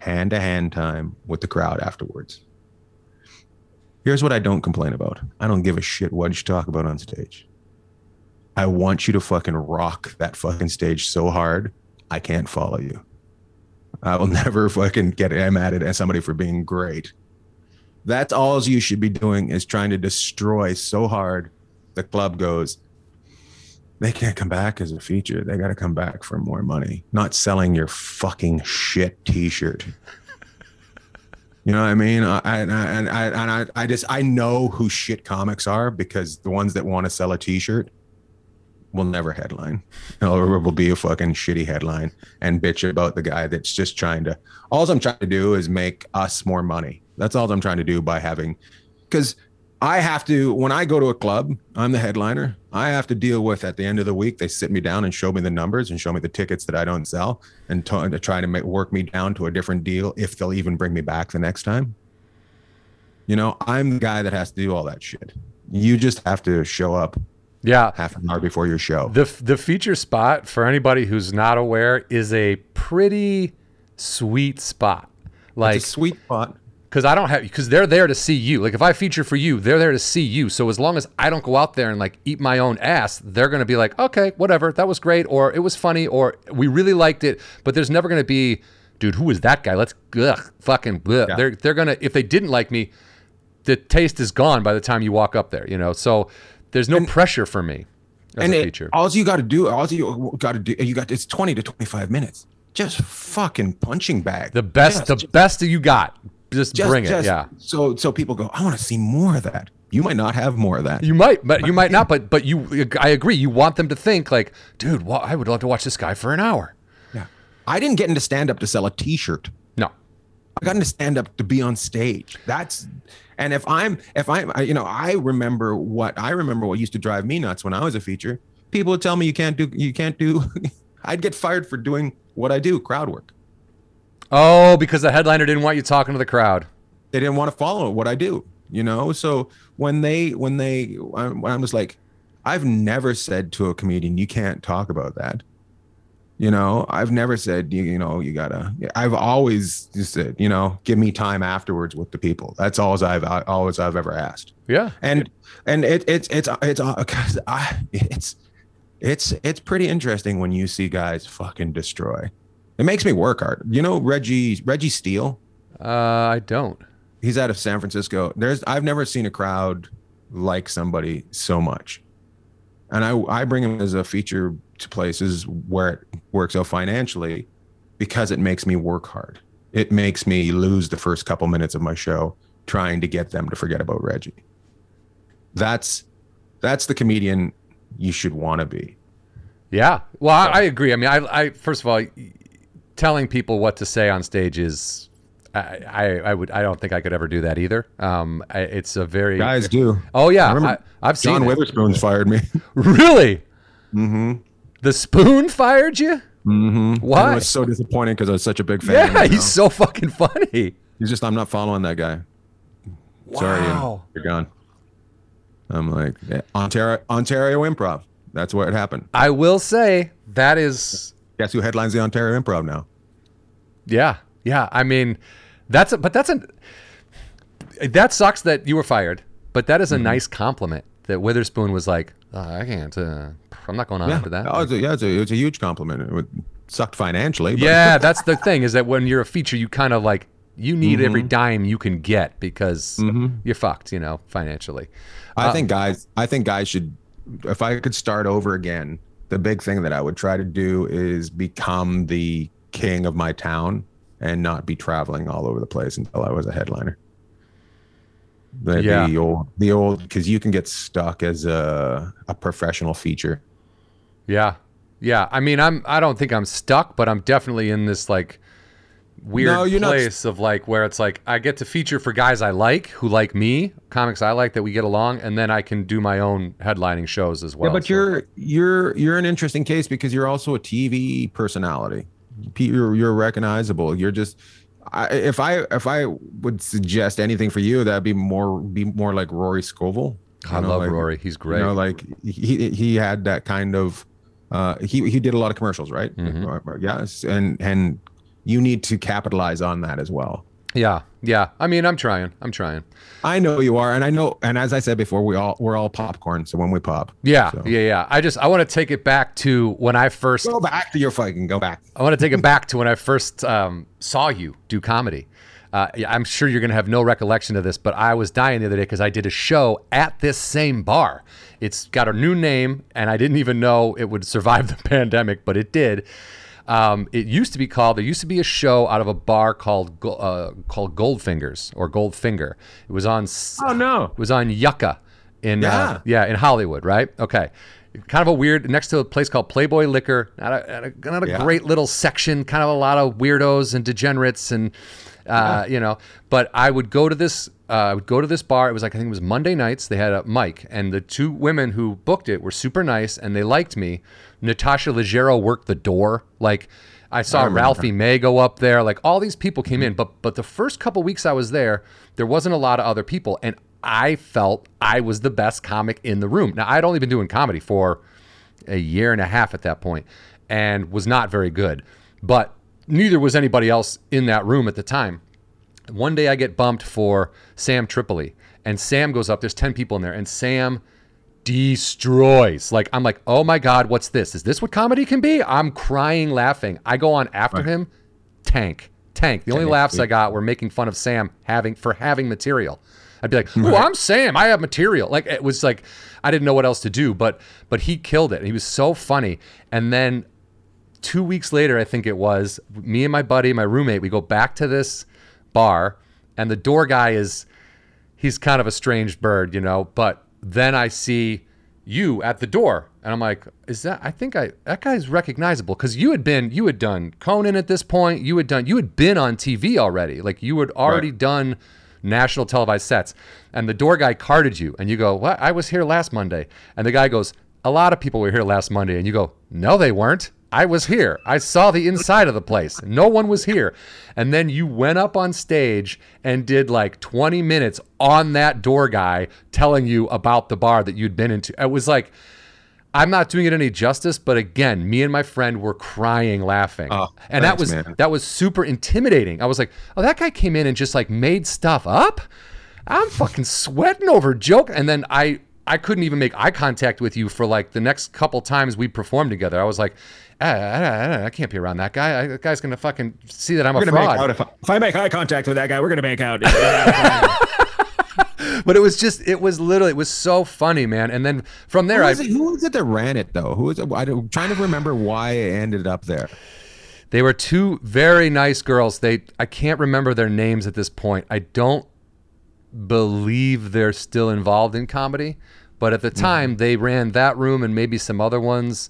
hand to hand time with the crowd afterwards. Here's what I don't complain about I don't give a shit what you talk about on stage. I want you to fucking rock that fucking stage so hard, I can't follow you. I will never fucking get mad at somebody for being great. That's all you should be doing is trying to destroy so hard the club goes, they can't come back as a feature. They got to come back for more money, not selling your fucking shit t shirt. You know what I mean? I, I, and I, and I, I just, I know who shit comics are because the ones that want to sell a t shirt will never headline. Or it will be a fucking shitty headline and bitch about the guy that's just trying to, all I'm trying to do is make us more money. That's all I'm trying to do by having, because I have to, when I go to a club, I'm the headliner. I have to deal with at the end of the week, they sit me down and show me the numbers and show me the tickets that I don't sell and to, try to make, work me down to a different deal if they'll even bring me back the next time. You know, I'm the guy that has to do all that shit. You just have to show up Yeah. half an hour before your show. The the feature spot for anybody who's not aware is a pretty sweet spot. Like it's a sweet spot. because I don't have because they're there to see you. Like if I feature for you, they're there to see you. So as long as I don't go out there and like eat my own ass, they're gonna be like, okay, whatever, that was great, or it was funny, or we really liked it. But there's never gonna be, dude, who is that guy? Let's ugh, fucking. Ugh. Yeah. They're they're gonna if they didn't like me, the taste is gone by the time you walk up there. You know, so there's no pressure for me as and a it, feature. all you got to do, all you got to do, you got it's 20 to 25 minutes. Just fucking punching bag. The best, Just- the best that you got. Just, just- bring it. just- Yeah. So so people go, I want to see more of that. You might not have more of that. You might, but you might not. But but you, I agree. You want them to think like, dude, well, I would love to watch this guy for an hour. yeah. I didn't get into stand up to sell a T-shirt. I got into stand up to be on stage. That's and if I'm if I'm I- you know I remember what I remember what used to drive me nuts when I was a feature. People would tell me you can't do you can't do. I'd get fired for doing what I do, crowd work. Oh, because the headliner didn't want you talking to the crowd. They didn't want to follow what I do, you know. So when they when they when I was like, I've never said to a comedian you can't talk about that. You know, I've never said you, you know you gotta. I've always just said you know give me time afterwards with the people. That's all I've always I've ever asked. Yeah. And and it, it's it's it's because I it's it's it's pretty interesting when you see guys fucking destroy. It makes me work hard. You know Reggie Reggie Steele. Uh, I don't. He's out of San Francisco. There's I've never seen a crowd like somebody so much. And I I bring him as a feature to places where it works out financially because it makes me work hard. It makes me lose the first couple minutes of my show trying to get them to forget about Reggie. That's that's the comedian you should want to be. Yeah. Well, I, I agree. I mean, I, I first of all, telling people what to say on stage is, I, I, I would, I don't think I could ever do that either. Um, I, it's a very Guys do. Oh yeah, I, I've seen John it. Witherspoon's fired me. Really? Mm-hmm. The spoon fired you? Mm-hmm. Why? I was so disappointed because I was such a big fan. Yeah, he's so fucking funny. He's just, I'm not following that guy. Sorry, Wow. you're gone. I'm like, yeah, Ontario, Ontario Improv. That's where it happened. I will say that is Guess who headlines the Ontario Improv now? Yeah, yeah. I mean, that's a, but that's a that sucks that you were fired. But that Mm-hmm. a nice compliment that Witherspoon was like, "Oh, I can't. Uh, I'm not going on Yeah, after that. Oh, it's a, yeah, it's a, it's a huge compliment. It would, sucked financially. But yeah, that's the thing is that when you're a feature, you kind of like you need every Mm-hmm. dime you can get because you're fucked, you know, financially. I think guys, I think guys should. If I could start over again, the big thing that I would try to do is become the king of my town and not be traveling all over the place until I was a headliner. The, Yeah. the old, the old, because you can get stuck as a a professional feature. Yeah, yeah. I mean, I'm. I don't think I'm stuck, but I'm definitely in this like weird No, you're not place of like where it's like I get to feature for guys I like who like me, comics I like that we get along, and then I can do my own headlining shows as well. yeah, but So- you're you're you're an interesting case because you're also a TV personality. Pe- You're you're recognizable. You're just. I, if I if I would suggest anything for you, that'd be more be more like Rory Scovel. I know, love like- Rory. He's great. You know, like he he had that kind of. Uh, he he did a lot of commercials, right? Mm-hmm. Yes, and and you need to capitalize on that as well. yeah, yeah. I mean, I'm trying. I'm trying. I know you are, and I know, and as I said before, we all we're all popcorn. So when we pop, Yeah, So- yeah, yeah. I just I want to take it back to when I first go back to your fucking go back. I want to take it back to when I first um, saw you do comedy. Uh, I'm sure you're going to have no recollection of this, but I was dying the other day because I did a show at this same bar. It's got a new name, and I didn't even know it would survive the pandemic, but it did. Um, it used to be called. There used to be a show out of a bar called uh, called Goldfingers or Goldfinger. It was on. Oh no! it was on Yucca in uh, Yeah. yeah in Hollywood, right? Okay. Kind of a weird next to a place called Playboy Liquor. Not a, not a, not a Yeah. great little section. Kind of a lot of weirdos and degenerates and uh, you know. But I would go to this. Uh, I would go to this bar. It was like I think it was Monday nights. They had a mic, and the two women who booked it were super nice, and they liked me. Natasha Leggero worked the door. Like I saw remember Ralphie May go up there. Like all these people came in, but but the first couple weeks I was there, there wasn't a lot of other people, and I felt I was the best comic in the room. Now I'd only been doing comedy for a year and a half at that point, and was not very good, but neither was anybody else in that room at the time. One day I get bumped for Sam Tripoli, and Sam goes up. There's 10 people in there, and Sam destroys. Like, I'm like, oh my God, what's this? Is this what comedy can be? I'm crying, laughing. I go on after him, tank, tank. The only Tank, laughs yeah. I got were making fun of Sam having for having material. I'd be like, "Oh, I'm Sam. I have material." Like it was like I didn't know what else to do, but but he killed it. He was so funny. And then two weeks later, I think it was, me and my buddy, my roommate, we go back to this bar, and the door guy is, he's kind of a strange bird, you know. But then I see you at the door, And I'm like, is that? I think I that guy's recognizable because you had been, you had done Conan at this point. You had done, you had been on TV already. Like you had already Right. done national televised sets. And the door guy carded you, and you go, "What? I was here last Monday." And the guy goes, "A lot of people were here last Monday." And you go, "No, they weren't. I was here. I saw the inside of the place. No one was here." And then you went up on stage and did like 20 minutes on that door guy telling you about the bar that you'd been into. It was like. I'm not doing it any justice, but again, me and my friend were crying laughing. Oh, and that was man. that was super intimidating. I was like, "Oh, that guy came in and just like made stuff up." I'm fucking sweating over joke and then I I couldn't even make eye contact with you for like the next couple times we performed together. I was like, I, I, I, I can't be around that guy. I, that guy's gonna fucking see that I'm a We're make fraud. if I, if I make eye contact with that guy. We're gonna make out. but it was just, it was literally, it was so funny, man. And then from there, Who I was, it, who was it that ran it though? Who was it? I'm trying to remember why it ended up there. They were two very nice girls. They I can't remember their names at this point. I don't believe they're still involved in comedy, but at the mm-hmm. time they ran that room and maybe some other ones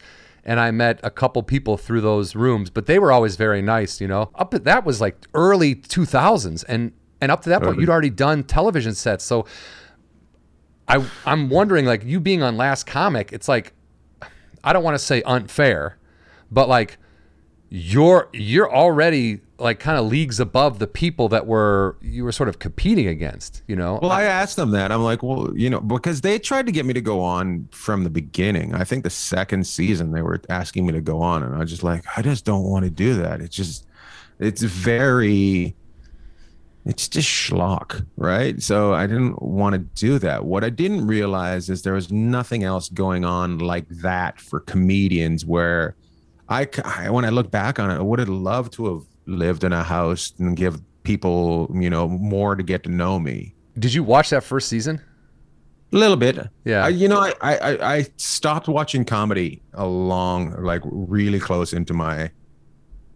and I met a couple people through those rooms, but they were always very nice, you know. Up at that was like early 2000s and and up to that point you'd already done television sets. So I I'm wondering like you being on Last Comic, it's like I don't want to say unfair, but like you're you're already like kind of leagues above the people that were you were sort of competing against, you know. Well, I asked them that. I'm like, well, you know, because they tried to get me to go on from the beginning. I think the second season they were asking me to go on, and I was just like, I just don't want to do that. It's just, it's very, it's just schlock, right? So I didn't want to do that. What I didn't realize is there was nothing else going on like that for comedians where I, when I look back on it, I would have loved to have lived in a house and give people, you know, more to get to know me. Did you watch that first season? A little bit. Yeah. I, you know, I, I I- stopped watching comedy along, like really close into my,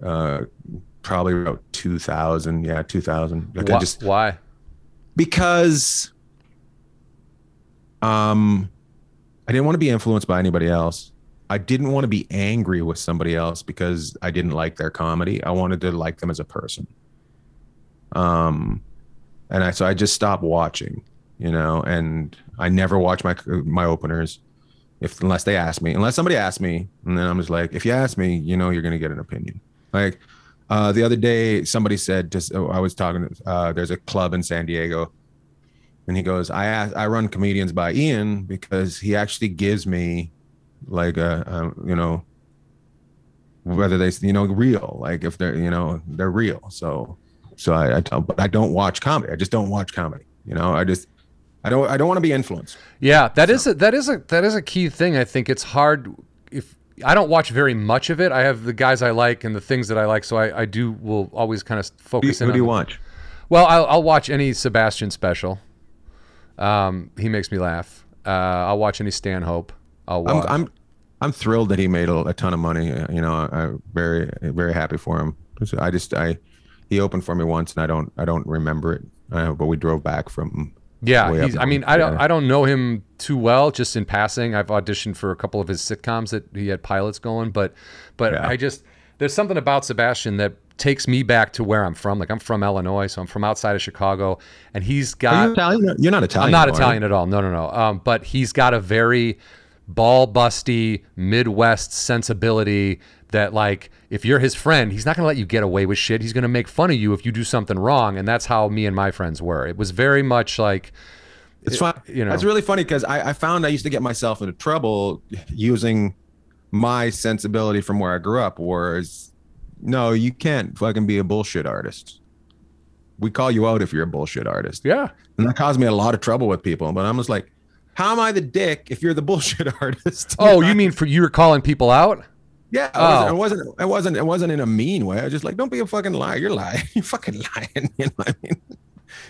uh, probably about two thousand. Yeah, two thousand. Like I Why- just why? because, um, I didn't want to be influenced by anybody else. I didn't want to be angry with somebody else because I didn't like their comedy. I wanted to like them as a person. Um, and I so I just stopped watching, you know, and I never watch my my openers if unless they ask me, unless somebody asks me, and then I'm just like, if you ask me, you know, you're gonna get an opinion. Like uh, the other day, somebody said, just oh, I was talking. Uh, there's a club in San Diego, and he goes, I ask, I run comedians by Ian because he actually gives me like uh, a you know whether they you know real like if they're you know they're real so so I, I tell but I don't watch comedy I just don't watch comedy you know I just I don't I don't want to be influenced Yeah, that is a that is a that is a key thing. I think it's hard if I don't watch very much of it. I have the guys I like and the things that I like, so I, I do will always kind of focus in who on do you watch Well, I'll, I'll watch any Sebastian special. Um, he makes me laugh. Uh, I'll watch any Stanhope. I'll watch. I'm I'm I'm thrilled that he made a, a ton of money you know I, I'm very very happy for him I just I he opened for me once and I don't I don't remember it uh, but we drove back from yeah, he's, I mean, I don't, Yeah. I don't know him too well. Just in passing, I've auditioned for a couple of his sitcoms that he had pilots going, but, but Yeah. I just there's something about Sebastian that takes me back to where I'm from. Like I'm from Illinois, so I'm from outside of Chicago, and he's got. Are you Italian you're not Italian I'm not. Italian at all. No, no, no. Um, but he's got a very ball busty Midwest sensibility that like if you're his friend, he's not gonna let you get away with shit. He's gonna make fun of you if you do something wrong, and that's how me and my friends were. It was very much like It's eh, fun. you know. It's really funny because I, I found I used to get myself into trouble using my sensibility from where I grew up. Whereas, no, you can't fucking be a bullshit artist. We call you out if you're a bullshit artist, yeah. and that caused me a lot of trouble with people. But I'm just like, how am I the dick if you're the bullshit artist? Oh, you mean for you were calling people out? yeah. It, Oh. wasn't, it wasn't. It wasn't. It wasn't in a mean way. I was just like, don't be a fucking liar. You're lying. You're fucking lying. You know what I mean? You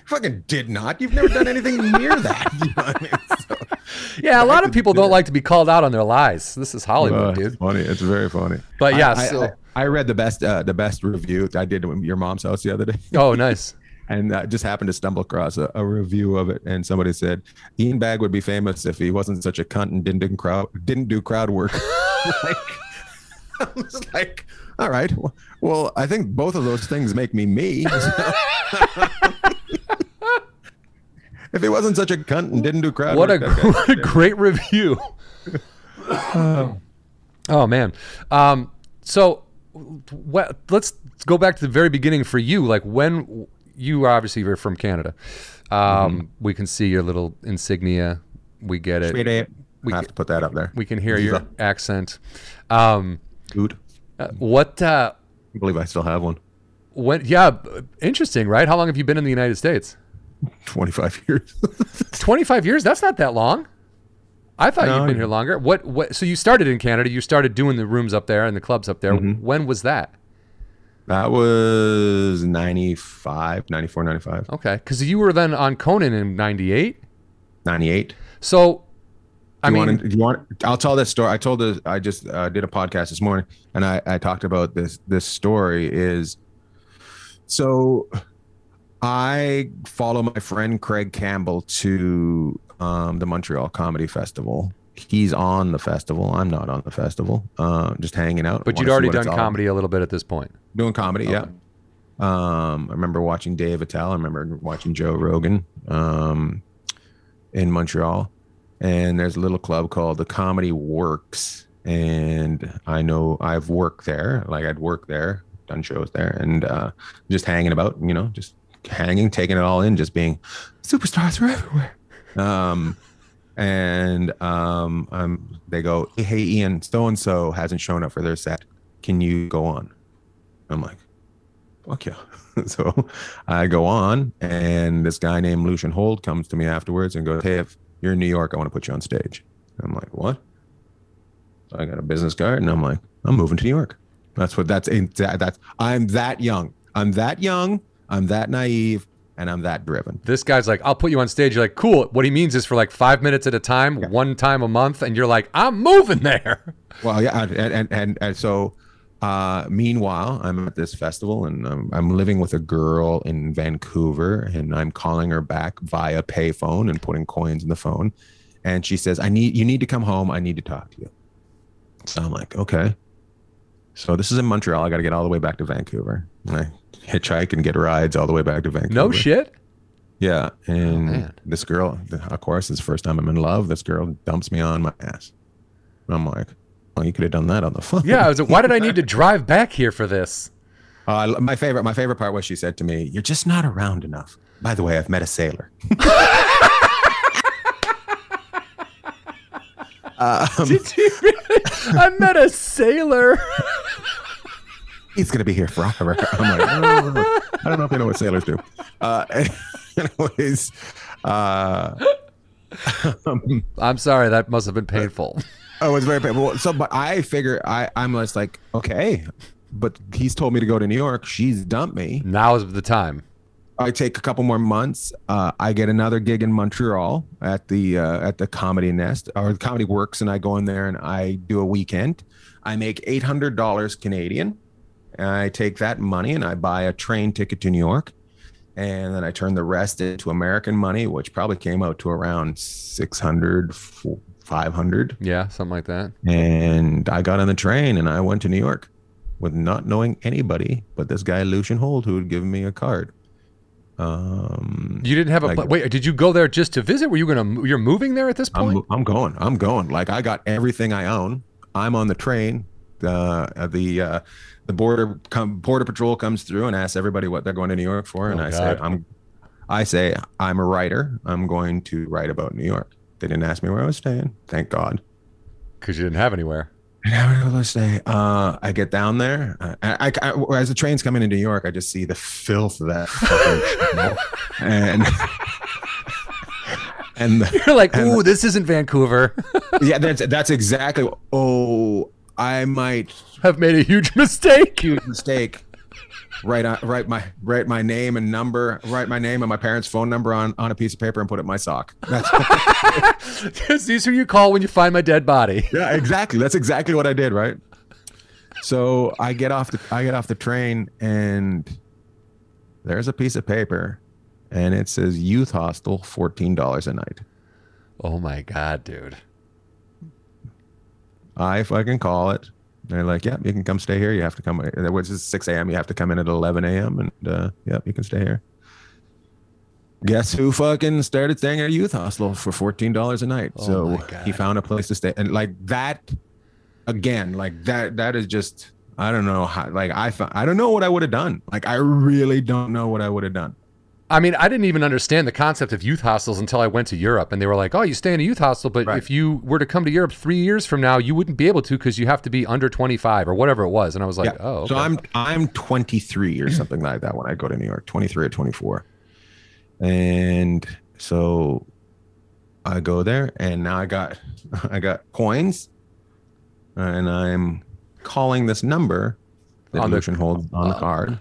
fucking did not. You've never done anything near that. You know I mean? So- Yeah, a lot of people don't like to be called out on their lies. This is Hollywood, Uh, dude. It's funny. It's very funny. But yeah, I, I- so- I, I read the best uh, the best review I did at your mom's house the other day. Oh, nice. And I just happened to stumble across a, a review of it, and somebody said Ian Bagg would be famous if he wasn't such a cunt and didn't do crowd didn't do crowd work. like, I was like, all right, well, I think both of those things make me me. if he wasn't such a cunt and didn't do crowd What a, work, that guy- what a great review. oh man. Um, so what, let's go back to the very beginning for you. Like when you obviously you're from Canada. Um, Mm-hmm. we can see your little insignia. We get it. We I have can- to put that up there. We can hear your accent. Um, Dude, uh, what, uh, I believe I still have one. when, yeah, interesting, right? How long have you been in the United States? 25 years. 25 years? That's not that long. I thought No, you'd been here longer. What, what, so you started in Canada, you started doing the rooms up there and the clubs up there. Mm-hmm. When was that? That was 95, 94, 95, Okay. Cause you were then on Conan in 98. 98. So, I you mean, want, you want? I'll tell this story. I told this. I just uh, did a podcast this morning, and I, I talked about this. This story is so. I follow my friend Craig Campbell to um, the Montreal Comedy Festival. He's on the festival. I'm not on the festival. Uh, just hanging out. but you'd already done comedy a little bit at this point. Doing comedy yeah. Um i remember watching dave attell i remember watching joe rogan um in montreal. And there's a little club called the comedy works. And i know i've worked there like i'd worked there done shows there and uh just hanging about you know just hanging taking it all in just being superstars are everywhere. Um and um, um they go hey ian so and so hasn't shown up for their set. Can you go on I'm like, fuck yeah. so I go on, and this guy named Lucien Hold comes to me afterwards and goes, Hey, if you're in New York, I want to put you on stage. I'm like, What? So I got a business card, and I'm like, I'm moving to New York. That's what that's that's I'm that young. I'm that young. I'm that naive, and I'm that driven. This guy's like, I'll put you on stage. You're like, cool. What he means is for like five minutes at a time, one time a month. And you're like, I'm moving there. Well, yeah, and and and, and so uh, meanwhile, I'm at this festival and I'm, I'm living with a girl in Vancouver, and I'm calling her back via payphone and putting coins in the phone, and she says, "I need you need to come home. I need to talk to you." So I'm like, okay. So this is in Montreal. I got to get all the way back to Vancouver. And I hitchhike and get rides all the way back to Vancouver. No shit. Yeah, and man. this girl, of course, it's the first time I'm in love. This girl dumps me on my ass. I'm like, well, you could have done that on the phone. Yeah. I was like, why did I need to drive back here for this? Uh, my favorite, my favorite part was she said to me, "You're just not around enough." By the way, I've met a sailor. um, Did you really? I met a sailor. he's gonna be here forever. I'm like, "Oh, I don't know if you know what sailors do. Uh, anyways, uh, um, I'm sorry. That must have been painful. Oh, it was very painful. So, but I figure I, I'm just like, okay, but he's told me to go to New York. She's dumped me. Now is the time. I take a couple more months. Uh, I get another gig in Montreal at the uh, at the Comedy Nest or the Comedy Works, and I go in there and I do a weekend. I make eight hundred dollars Canadian. And I take that money and I buy a train ticket to New York, and then I turn the rest into American money, which probably came out to around 600, 500. Yeah, something like that. And I got on the train and I went to New York with not knowing anybody but this guy Lucien Hold who had given me a card. Um, You didn't have a Like- wait. Did you go there just to visit? Were you gonna? You're moving there at this point? I'm, I'm going. I'm going. Like I got everything I own. I'm on the train. Uh, the uh, the border come, border patrol comes through and asks everybody what they're going to New York for, and Oh, I God. say I'm I say I'm a writer. I'm going to write about New York. They didn't ask me where I was staying. Thank God. Because you didn't have anywhere. And I was say, uh, I get down there. Uh, I, I, I- as the train's coming into New York, I just see the filth of that fucking and and the, You're like, And- ooh, this isn't Vancouver. yeah, that's that's exactly. Oh, I might have made a huge mistake. huge mistake. Write on, write my write my name and number, write my name and my parents' phone number on, on a piece of paper and put it in my sock. These are you call when you find my dead body. yeah, exactly. That's exactly what I did, right? So I get off the I get off the train and there's a piece of paper and it says youth hostel, fourteen dollars a night. Oh my god, dude. I fucking call it. They're like, "Yep, you can come stay here. You have to come. Which is six a.m. You have to come in at eleven a.m. and uh, yep, you can stay here." Guess who fucking started staying at a youth hostel for fourteen dollars a night? Oh so he found a place to stay, and like that, again, like that. That is just I don't know how. Like I, I don't know what I would have done. Like I really don't know what I would have done. I mean, I didn't even understand the concept of youth hostels until I went to Europe, and they were like, "Oh, you stay in a youth hostel, but Right. if you were to come to Europe three years from now, you wouldn't be able to because you have to be under 25 or whatever it was." And I was like, yeah. "Oh, So. I'm I'm 23 or something like that when I go to New York, 23 or 24. And so I go there and now I got I got coins and I'm calling this number that the- Lucien Hold's on the uh, card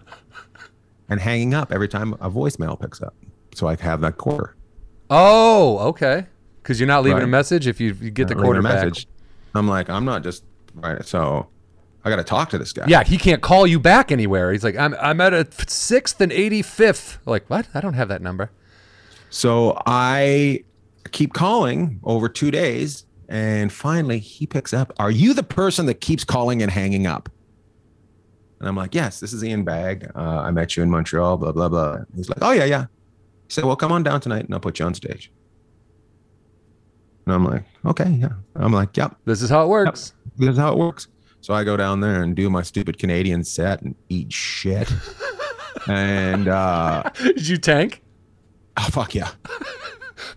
and hanging up every time a voicemail picks up. So I have that quarter. oh, okay." Because you're not leaving a message if you, you get the quarter back. I'm like, I'm not just right. So I got to talk to this guy. Yeah, he can't call you back anywhere. He's like, "I'm I'm at a sixth and 85th." Like, what? I don't have that number. So I keep calling over two days, and finally he picks up. Are you the person that keeps calling and hanging up? And I'm like, Yes, this is Ian Bagg. Uh, I met you in Montreal. Blah blah blah. He's like, Oh yeah, yeah. He said, Well, come on down tonight, and I'll put you on stage. And I'm like, Okay, yeah. I'm like, Yep, This is how it works. this is how it works. So I go down there and do my stupid Canadian set and eat shit. and uh, Did you tank? oh, fuck yeah.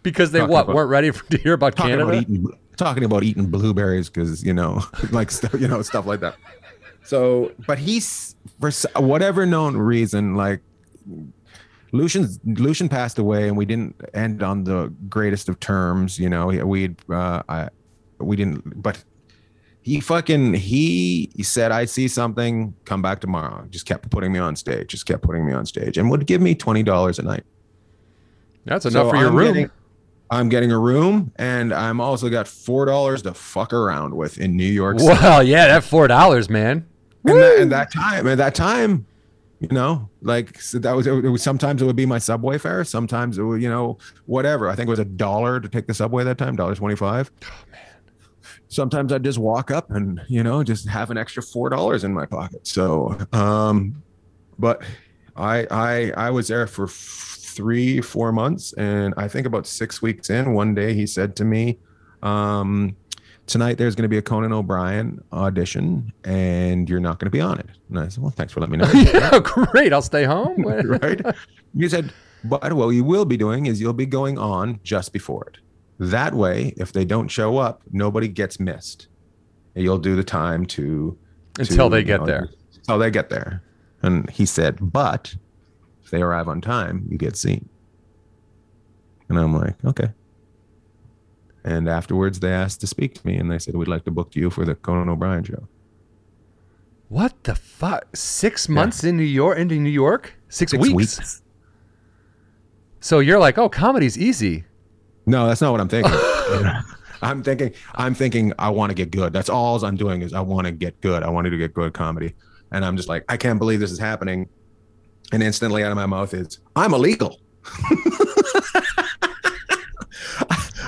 Because they Talking what about- weren't ready for, to hear about talking Canada. about eating talking about eating blueberries because you know like stuff you know stuff like that so but he's for whatever known reason like lucien's lucian passed away and we didn't end on the greatest of terms you know we uh I, we didn't but he fucking he, he said i see something come back tomorrow just kept putting me on stage just kept putting me on stage and would give me $20 a night That's enough so for your I'm room. Getting, I'm getting a room, and I'm also got four dollars to fuck around with in New York City. Well, yeah, that four dollars, man. And that, and that time, at that time, you know, like so that was, it was. Sometimes it would be my subway fare. Sometimes it would, you know, whatever. I think it was a dollar to take the subway that time, dollar twenty five. Oh man. Sometimes I'd just walk up and you know just have an extra four dollars in my pocket. So, um, but I I I was there for three four months, and I think about six weeks in, one day he said to me, um, "Tonight there's going to be a Conan O'Brien audition, and you're not going to be on it." And I said, "Well, thanks for letting me know." yeah, great. I'll stay home. right? He said, "But what you will be doing is you'll be going on just before it. That way, if they don't show up, nobody gets missed. You'll do the time to Until to, they you get know, there. Until they get there." And he said, "But if they arrive on time, you get seen." And I'm like, "Okay." And afterwards, they asked to speak to me, and they said, "We'd like to book you for the Conan O'Brien show." What the fuck? Six months in New York? Into New York? Six, weeks. So you're like, oh, comedy's easy. No, that's not what I'm thinking. I'm thinking, I'm thinking, I want to get good. That's all I'm doing is I want to get good. I wanted to get good comedy, and I'm just like, I can't believe this is happening. And instantly out of my mouth is, I'm illegal.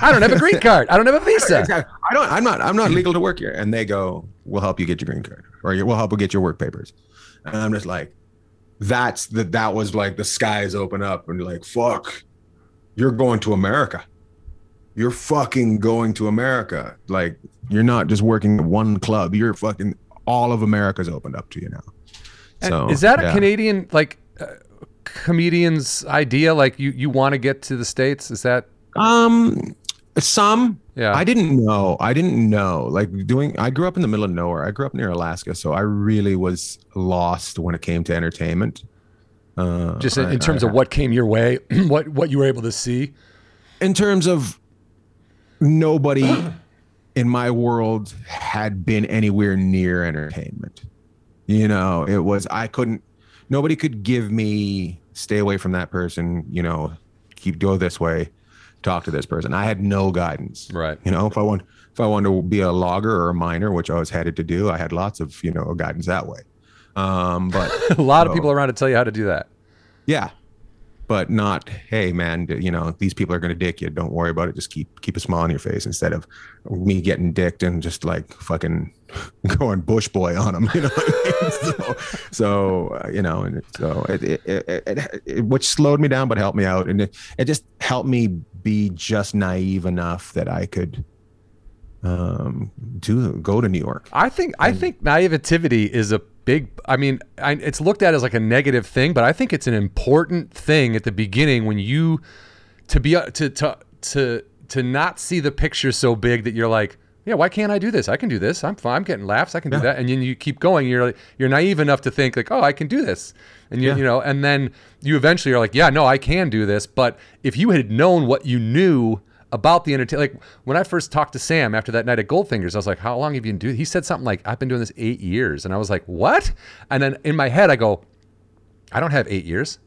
I don't have a green card. I don't have a visa. I don't. I'm not. I'm not legal to work here. And they go, "We'll help you get your green card, or we'll help you get your work papers." And I'm just like, "That's the. That was like the skies open up, and like, fuck, you're going to America. You're fucking going to America. Like, you're not just working at one club. You're fucking all of America's opened up to you now. And So is that a yeah. Canadian like uh, comedian's idea? Like you you want to get to the states? Is that Um, some. yeah? I didn't know. I didn't know. Like doing, I grew up in the middle of nowhere. I grew up near Alaska, so I really was lost when it came to entertainment. Uh, just in, I- in terms I- of what came your way, what what you were able to see. in terms of nobody in my world had been anywhere near entertainment. You know, it was I couldn't. Nobody could give me stay away from that person. You know, keep go this way, talk to this person. I had no guidance. Right. You know, if I want if I wanted to be a logger or a miner, which I was headed to do, I had lots of you know guidance that way. Um, but a lot of people around to tell you how to do that. yeah, but not, hey man, you know, these people are gonna dick you. Don't worry about it. Just keep keep a smile on your face instead of me getting dicked and just like fucking going bush boy on them. You know, what I mean? so, so uh, you know, and so it, it, it, it, it which slowed me down, but helped me out, and it, it just helped me be just naive enough that I could um do go to New York. I think I think naivety is a big. I mean, I, it's looked at as like a negative thing, but I think it's an important thing at the beginning when you to be uh, to to to to not see the picture so big that you're like, yeah, why can't I do this? I can do this. I'm fine. I'm getting laughs. I can do that. And then you keep going. You're like, you're naive enough to think like, oh, I can do this. And you, Yeah. you know, and then you eventually are like, yeah, no, I can do this. But if you had known what you knew about the entertainment, like when I first talked to Sam after that night at Goldfingers, I was like, how long have you been doing? He said something like, I've been doing this eight years, and I was like, what? And then in my head, I go, I don't have eight years.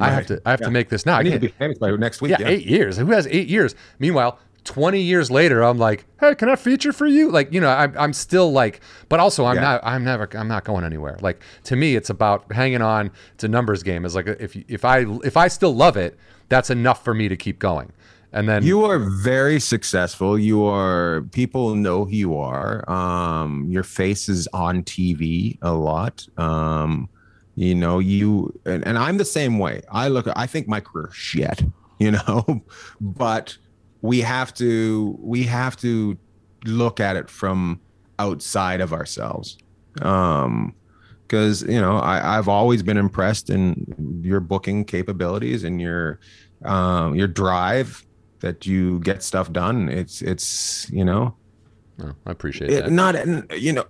I have to, I have to make this now. I I need to be famous by next week. yeah, eight years. Who has eight years? Meanwhile, 20 years later, I'm like, hey, can I feature for you? Like, you know, I'm, I'm still like, but also I'm Yeah. not, I'm never, I'm not going anywhere. Like to me, it's about hanging on. It's a numbers game. is like if if I if I still love it, that's enough for me to keep going. And then You are very successful. You are people know who you are. Um, your face is on TV a lot. Um, you know, you and, and I'm the same way. I look I think my career shit, you know, but we have to we have to look at it from outside of ourselves. Um because you know I, I've always been impressed in your booking capabilities and your um, your drive that you get stuff done. It's it's you know Oh, I appreciate it, that. not you know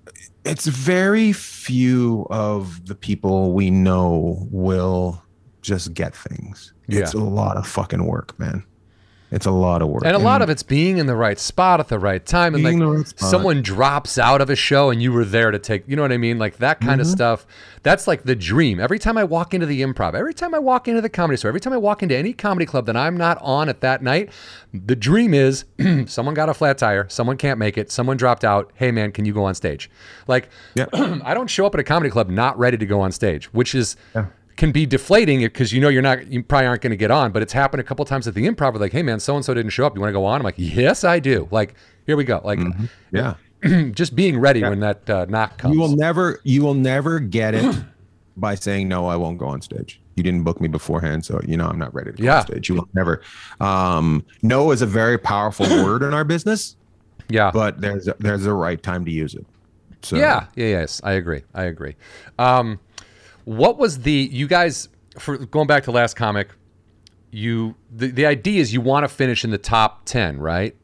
it's very few of the people we know will just get things. It's a lot of fucking work, man. It's a lot of work, And a lot of it's being in the right spot at the right time. And like Being in the right someone drops out of a show and you were there to take, you know what I mean? Like that kind of Mm-hmm. stuff. That's like the dream. Every time I walk into the improv, every time I walk into the comedy store, every time I walk into any comedy club that I'm not on at that night, the dream is someone got a flat tire, someone can't make it, someone dropped out. Hey man, can you go on stage? Like Yeah. I don't show up at a comedy club not ready to go on stage, which is can be deflating because you know you're not you probably aren't going to get on. But it's happened a couple times at the improv. Like, hey man, so and so didn't show up. You want to go on? I'm like, yes, I do. Like, here we go. Like, yeah. just being ready when that uh, knock comes. You will never you will never get it by saying no, I won't go on stage. You didn't book me beforehand, so you know I'm not ready to go Yeah. on stage. You will never. Um, no is a very powerful word in our business, yeah. but there's a, there's a right time to use it. So Yeah, yeah, yes, I agree. I agree. Um, what was the you guys for going back to last comic? You the, the idea is you want to finish in the top ten, right?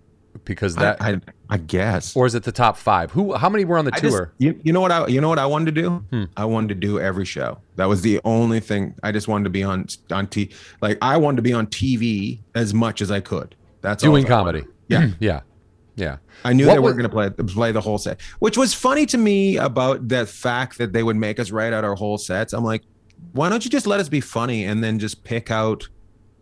Because that I, I I guess. or is it the top five? Who? How many were on the I just- tour? you, you know what I you know what I wanted to do? Hmm. I wanted to do every show. That was the only thing. I just wanted to be on on T like I wanted to be on TV as much as I could. That's Doing comedy. wanted. Yeah. yeah, yeah. I knew What they were going to play play the whole set, which was funny to me about that fact that they would make us write out our whole sets. I'm like, why don't you just let us be funny and then just pick out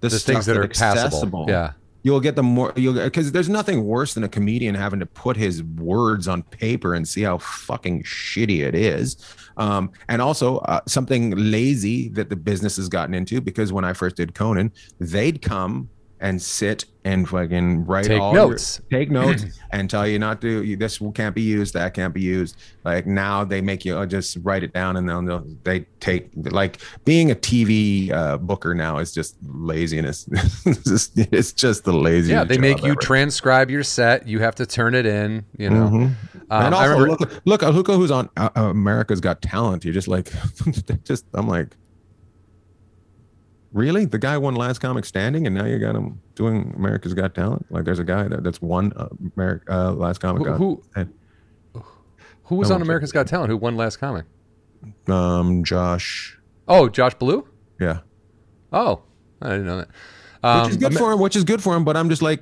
the, The stuff things that are accessible? passable. Yeah. You'll get the more you'll because there's nothing worse than a comedian having to put his words on paper and see how fucking shitty it is. Um, and also uh, something lazy that the business has gotten into because when I first did Conan, they'd come and sit and fucking write Take all notes. Your, take notes and tell you not to. You, this can't be used. That can't be used. Like now they make you uh, just write it down and then they'll, they take like being a TV uh, booker now is just laziness. it's, just, it's just the laziest. Yeah, they make you ever. transcribe your set. You have to turn it in. You know, Mhm. Um, and I also remember- look, look, look who's on uh, uh, America's Got Talent. You're just like, just I'm like, really? The guy won Last Comic Standing, and now you got him doing America's Got Talent. Like, there's a guy that, that's won uh, America, uh, Last Comic. Who- who- who was on America's Got Talent? Who won last comic? um, Josh. Oh, Josh Blue. Yeah. Oh, I didn't know that. Um, which is good Amer- for him. Which is good for him. But I'm just like,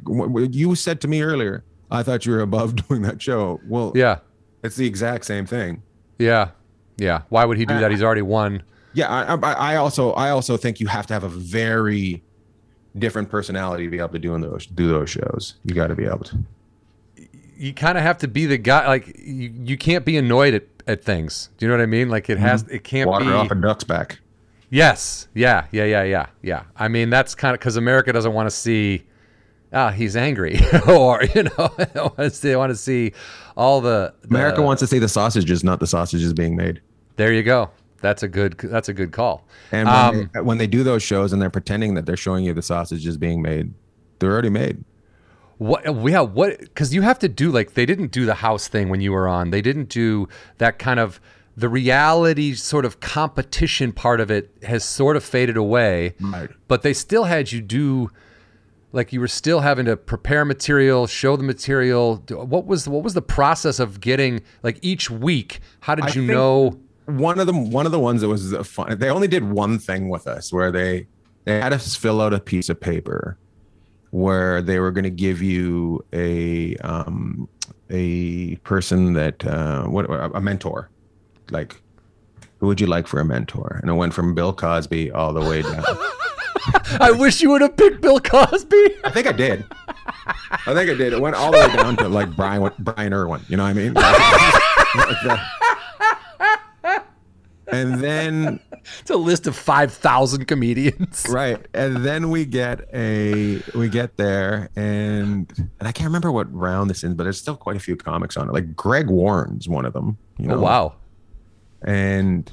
you said to me earlier, I thought you were above doing that show. Well, yeah, it's the exact same thing. yeah, yeah. Why would he do that? He's already won. Yeah, I, I, I also I also think you have to have a very different personality to be able to do in those do those shows. You got to be able to. You kind of have to be the guy. Like you, you can't be annoyed at, at things. Do you know what I mean? Like it has. It can't Mm-hmm. Water be. off a duck's back. Yes. Yeah. Yeah. Yeah. Yeah. Yeah. I mean, that's kind of because America doesn't want to see, ah, he's angry, or you know, they want to see all the, the America wants to see the sausages, not the sausages being made. There you go. That's a good. That's a good call. And when, Um, they, when they do those shows and they're pretending that they're showing you the sausages being made, they're already made. What? Yeah. What? Because you have to do like they didn't do the house thing when you were on. They didn't do that kind of the reality sort of competition part of it has sort of faded away. Right. But they still had you do. Like you were still having to prepare material, show the material. What was what was the process of getting like each week? How did I you know? One of them one of the ones that was fun they only did one thing with us where they they had us fill out a piece of paper where they were going to give you a um a person that uh what a mentor like who would you like for a mentor and it went from bill cosby all the way down I wish you would have picked Bill Cosby. i think i did i think i did it went all the way down to like brian brian irwin you know what i mean Like that. And then It's a list of five thousand comedians. right and then we get a we get there and and i can't remember what round this is but there's still quite a few comics on it like greg warren's one of them you know Oh, wow. and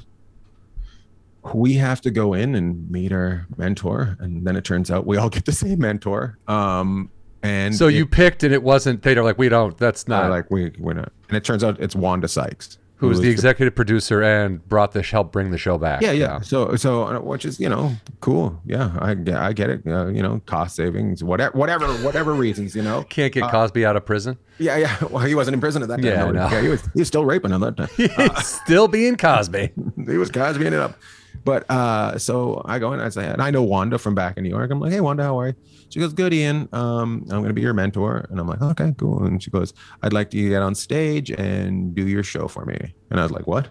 we have to go in and meet our mentor and then it turns out we all get the same mentor um and So you picked, and it wasn't. They're like, we don't. That's not. like we we're not and it turns out it's wanda sykes who was the executive producer and brought the help bring the show back? Yeah, yeah. So, so uh, which is you know cool. Yeah, I get, I get it. Uh, you know, cost savings, whatever, whatever, whatever reasons. You know. Can't get Cosby out of prison. Yeah, yeah. Well, he wasn't in prison at that time. Yeah, know. yeah he was. He was still raping at that time. He's still being Cosby. he was Cosbying it up. But uh, so I go in, I say, and I know Wanda from back in New York. I'm like, hey, Wanda, how are you? She goes, good, Ian. Um, I'm going to be your mentor. And I'm like, okay, cool. And she goes, I'd like to get on stage and do your show for me. And I was like, what?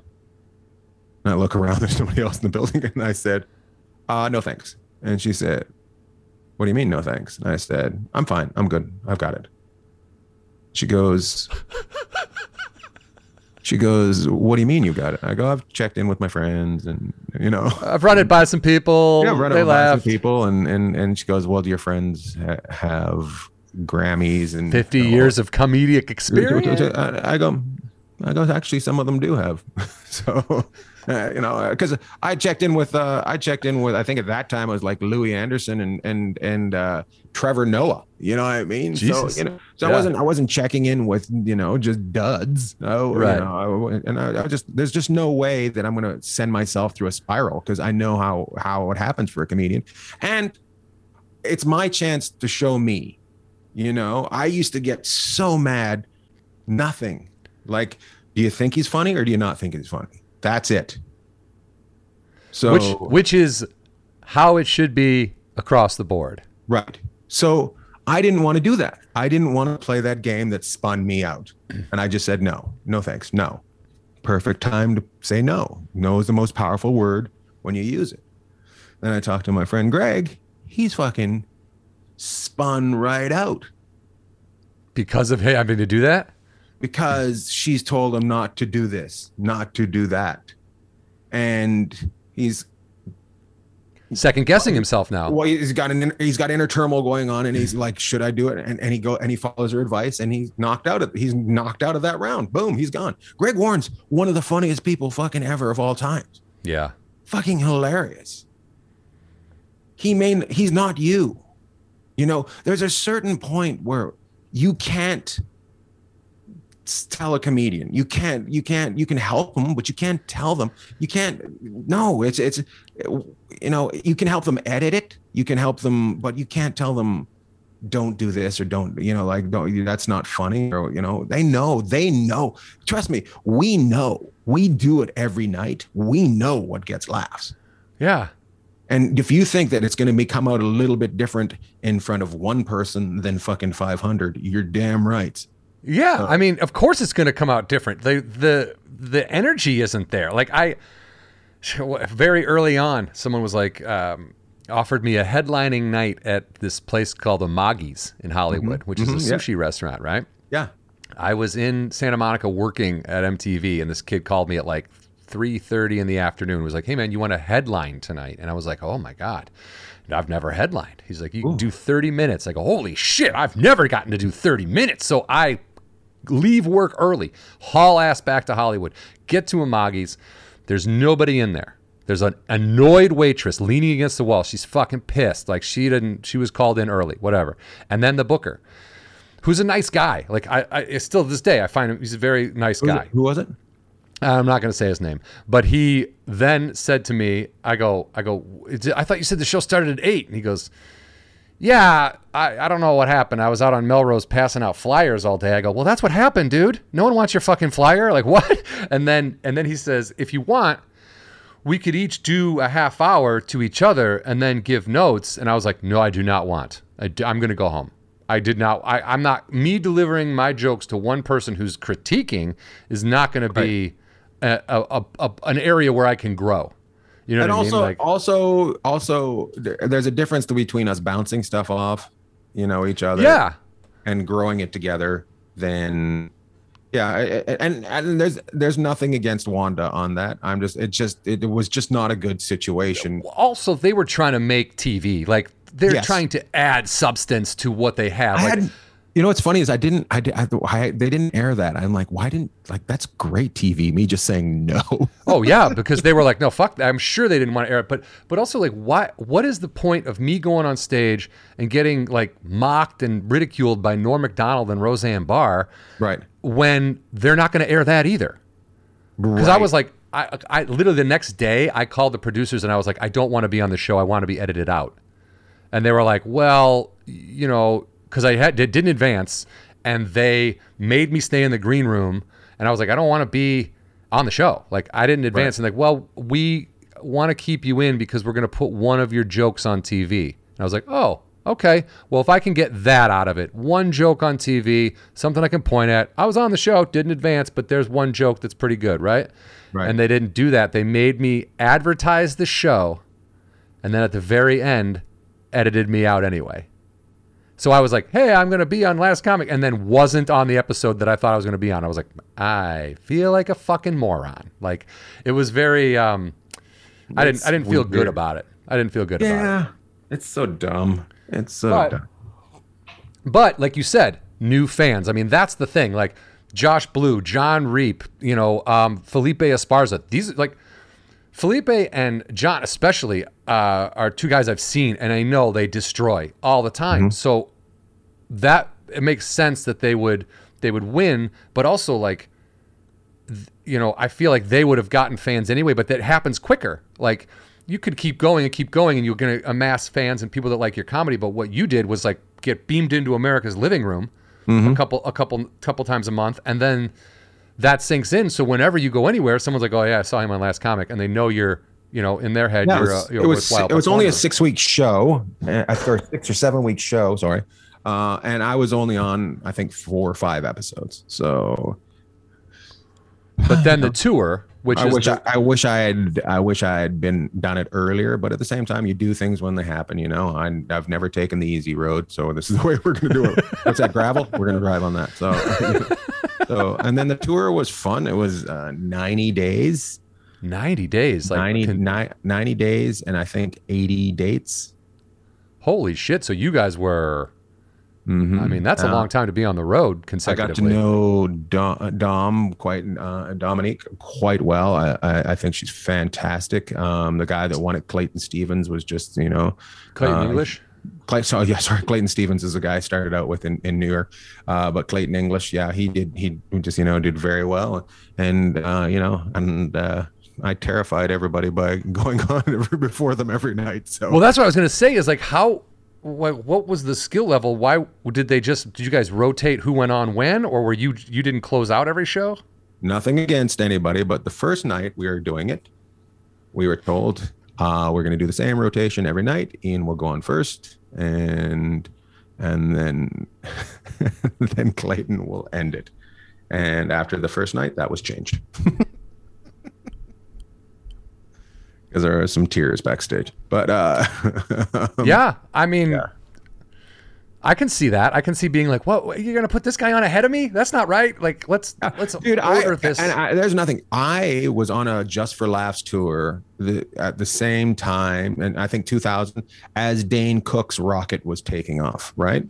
And I look around, there's nobody else in the building. And I said, uh, no, thanks. And she said, what do you mean, no thanks? And I said, I'm fine. I'm good. I've got it. She goes, she goes, what do you mean you got it? I go, I've checked in with my friends and, you know, I've run it by some people. yeah, run they it by some laughed. people. And, and, and she goes, well, do your friends ha- have Grammys and 50 you know, years of comedic experience. I, I go, I go. Actually, some of them do have. so, uh, you know, because I checked in with, uh, I checked in with. I think at that time it was like Louie Anderson and and and uh, Trevor Noah. You know what I mean? Jesus. So you know, so Yeah. I wasn't I wasn't checking in with you know just duds. Oh, Right. You know, I, and I, I just there's just no way that I'm gonna send myself through a spiral because I know how how it happens for a comedian, and it's my chance to show me. You know, I used to get so mad, nothing. Like, do you think he's funny or do you not think he's funny? That's it. So which which is how it should be across the board. right. So I didn't want to do that. I didn't want to play that game that spun me out. Mm. And I just said no. No thanks. No. Perfect time to say no. No is the most powerful word when you use it. Then I talked to my friend Greg. He's fucking spun right out. Because of having to do that? Because she's told him not to do this, not to do that. And he's Second guessing himself now. well, he's got an he's got inner turmoil going on, and he's like, "Should I do it?" And, and he go and he follows her advice, and he's knocked out of he's knocked out of that round. Boom, he's gone. Greg Warren's one of the funniest people fucking ever of all times. Yeah. Fucking hilarious. He may he's not you. You know, there's a certain point where you can't tell a comedian. You can't you can't you can help them but you can't tell them. You can't no it's it's you know you can help them edit it you can help them but you can't tell them don't do this or don't you know like don't that's not funny or you know they know they know. Trust me we know. We do it every night. We know what gets laughs. Yeah. and if you think that it's going to be come out a little bit different in front of one person than fucking 500 you're damn right Yeah, I mean, of course it's going to come out different. The the the energy isn't there. Like I very early on, someone was like um, offered me a headlining night at this place called the Maggie's in Hollywood, which is a Mhm, yeah. sushi restaurant, right? yeah I was in Santa Monica working at MTV, and this kid called me at like 3:30 in the afternoon. Was like, "Hey man, you want a headline tonight?" And I was like, "Oh my god." I've never headlined. He's like, you can do 30 minutes. I go, holy shit, I've never gotten to do 30 minutes. So I leave work early, haul ass back to Hollywood, get to Amagi's. There's nobody in there. There's an annoyed waitress leaning against the wall. She's fucking pissed. Like she didn't, she was called in early, whatever. And then the booker, who's a nice guy. Like I, I still to this day, I find him, he's a very nice Who guy. it? Who was it? I'm not going to say his name, but he then said to me, "I go, I go. I thought you said the show started at 8. And he goes, "Yeah, I, I don't know what happened. I was out on Melrose passing out flyers all day." I go, "Well, that's what happened, dude. No one wants your fucking flyer. Like what?" And then and then he says, "If you want, we could each do a half hour to each other and then give notes." And I was like, "No, I do not want. I do, I'm going to go home." I did not. I, I'm not. Me delivering my jokes to one person who's critiquing is not going to be a, a, a, an area where I can grow. You know and also, I mean? Like, also, also, there- there's a difference between us bouncing stuff off, you know, each other, yeah, and growing it together. Then, yeah, and and there's there's nothing against Wanda on that. I'm just, it just, it was just not a good situation. also they were trying to make TV. Like they're Yes. trying to add substance to what they have. Like, you know, what's funny is I didn't, I, I, I, they didn't air that. I'm like, why didn't, like, that's great TV. Me just saying no. oh yeah, because they were like, no, fuck. that. I'm sure they didn't want to air it, but but also like, why? What is the point of me going on stage and getting like mocked and ridiculed by Norm Macdonald and Roseanne Barr right. when they're not going to air that either? Because I was like, I, I literally the next day I called the producers and I was like, I don't want to be on the show. I want to be edited out. And they were like, well, you know, because I had did, didn't advance, and they made me stay in the green room, and I was like, I don't want to be on the show. Like I didn't advance, and like, well, we want to keep you in because we're going to put one of your jokes on TV. And I was like, oh, okay. Well, if I can get that out of it, one joke on TV, something I can point at. I was on the show, didn't advance, but there's one joke that's pretty good, right? Right. And they didn't do that. They made me advertise the show, and then at the very end, edited me out anyway. So I was like, "Hey, I'm going to be on Last Comic," and then wasn't on the episode that I thought I was going to be on. I was like, "I feel like a fucking moron." Like it was very. Um, I didn't. I didn't feel good about it. I didn't feel good about it. Yeah. It's so dumb. It's so But- dumb. But like you said, new fans. I mean, that's the thing. Like Josh Blue, Jon Reep, you know, um, Felipe Esparza. These like Felipe and John, especially, uh, are two guys I've seen, and I know they destroy all the time. So that it makes sense that they would they would win, but also like you know, I feel like they would have gotten fans anyway, but that happens quicker. Like you could keep going and keep going and you're going to amass fans and people that like your comedy, but what you did was like get beamed into America's living room a couple a couple couple times a month and then that sinks in so whenever you go anywhere someone's like, "Oh yeah, I saw him on last comic." And they know you're, you know, in their head Yeah, it you're was, a, you're it was, it was only a six week show, uh, or six or seven week show. Sorry. Uh, and I was only on, I think, four or five episodes. So But then the tour, which I is wish the- I, I wish I had I wish I had been done it earlier, but at the same time, you do things when they happen. You know, I, I've never taken the easy road, so this is the way we're going to do it. What's that gravel? We're going to drive on that. So, so and then the tour was fun. It was uh, ninety days, 90 days. Like 90, can- ni- 90 days, and I think eighty dates. holy shit. So you guys were Mhm. I mean, that's a Uh, long time to be on the road consecutively. I consecutively. got to know Dom, Dom quite uh, Dominique quite well. I, I, I think she's fantastic. Um, the guy that won it, Clayton Stevens, was just you know Clayton uh, English. Clay, so yeah, sorry, Clayton Stevens is the guy I started out with in, in New York, uh, but Clayton English, yeah, he did he just you know did very well, and uh, you know, and uh, I terrified everybody by going on before them every night. So Well, that's what I was going to say is like how what, what was the skill level? Why did they just did you guys rotate who went on when or were you you didn't close out every show? nothing against anybody, but the first night we were doing it, we were told uh, we're going to do the same rotation every night. Ian will go on first, and and then then Clayton will end it. And after the first night, that was changed because there are some tears backstage. But uh, yeah, I mean yeah. I can see that. I can see being like, "What? You're gonna put this guy on ahead of me? That's not right." Like, let's let's Dude, I, order this. and I, there's nothing. I was on a Just for Laughs tour the, at the same time, and I think 2000, as Dane Cook's rocket was taking off, right?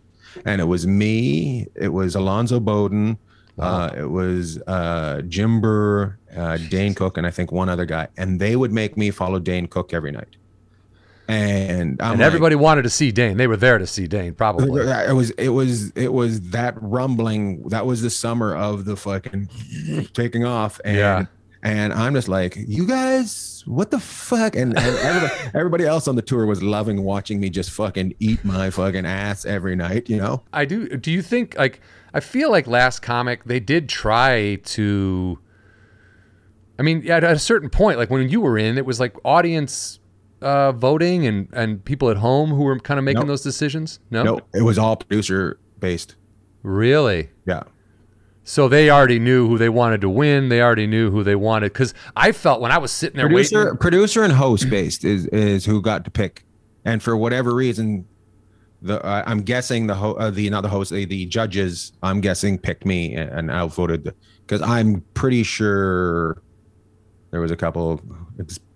And it was me, it was Alonzo Bodden, uh, it was uh, Jim Burr, uh, Dane Cook, and I think one other guy, and they would make me follow Dane Cook every night. And I'm and like, everybody wanted to see Dane. They were there to see Dane, probably. it was it was it was that rumbling. That was the summer of the fucking taking off. And Yeah. and I'm just like, you guys, what the fuck? And, and everybody, everybody else on the tour was loving watching me just fucking eat my fucking ass every night, you know? I do. Do you think like I feel like last comic they did try to. I mean, at a certain point, like when you were in, it was like audience uh, voting and and people at home who were kind of making Nope. those decisions. No, No, it was all producer based. really. Yeah. So they already knew who they wanted to win. They already knew who they wanted because I felt when I was sitting there Producer, waiting. producer, and host based is is who got to pick, and for whatever reason, the uh, I'm guessing the ho- uh, the not the host, the, the judges, I'm guessing picked me and, and outvoted because I'm pretty sure there was a couple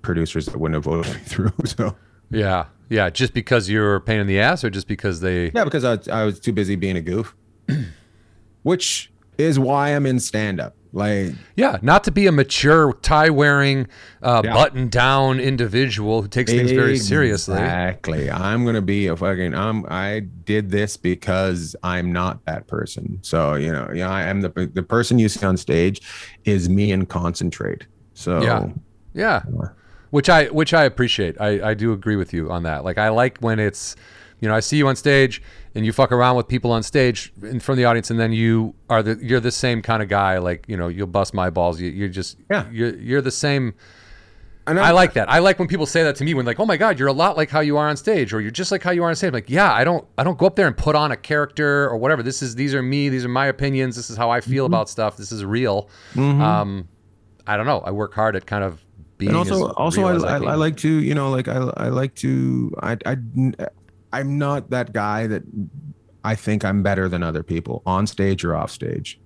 producers that wouldn't have voted me through. So Yeah, yeah. Just because you're a pain in the ass, or just because they. yeah, because I, I was too busy being a goof, which is why I'm in stand up. Like Yeah, not to be a mature tie wearing, uh, Yeah. button down individual who takes things very seriously. Exactly. I'm gonna be a fucking. I'm. I did this because I'm not that person. So you know, yeah, I am the the person you see on stage is me and concentrate. So Yeah. Yeah. Which I which I appreciate. I, I do agree with you on that. Like I like when it's you know, I see you on stage and you fuck around with people on stage in front of the audience and then you are the you're the same kind of guy, like, you know, you'll bust my balls. You, you're just Yeah. you're you're the same And I like that. I like when people say that to me when like, "Oh my god, you're a lot like how you are on stage," or "You're just like how you are on stage." I'm like, yeah, I don't, I don't go up there and put on a character or whatever. This is, these are me. These are my opinions. This is how I feel Mm-hmm. about stuff. This is real. Um, I don't know. I work hard at kind of being. and also also I, I. I like to you know like I I like to I I I'm not that guy that I think I'm better than other people on stage or off stage.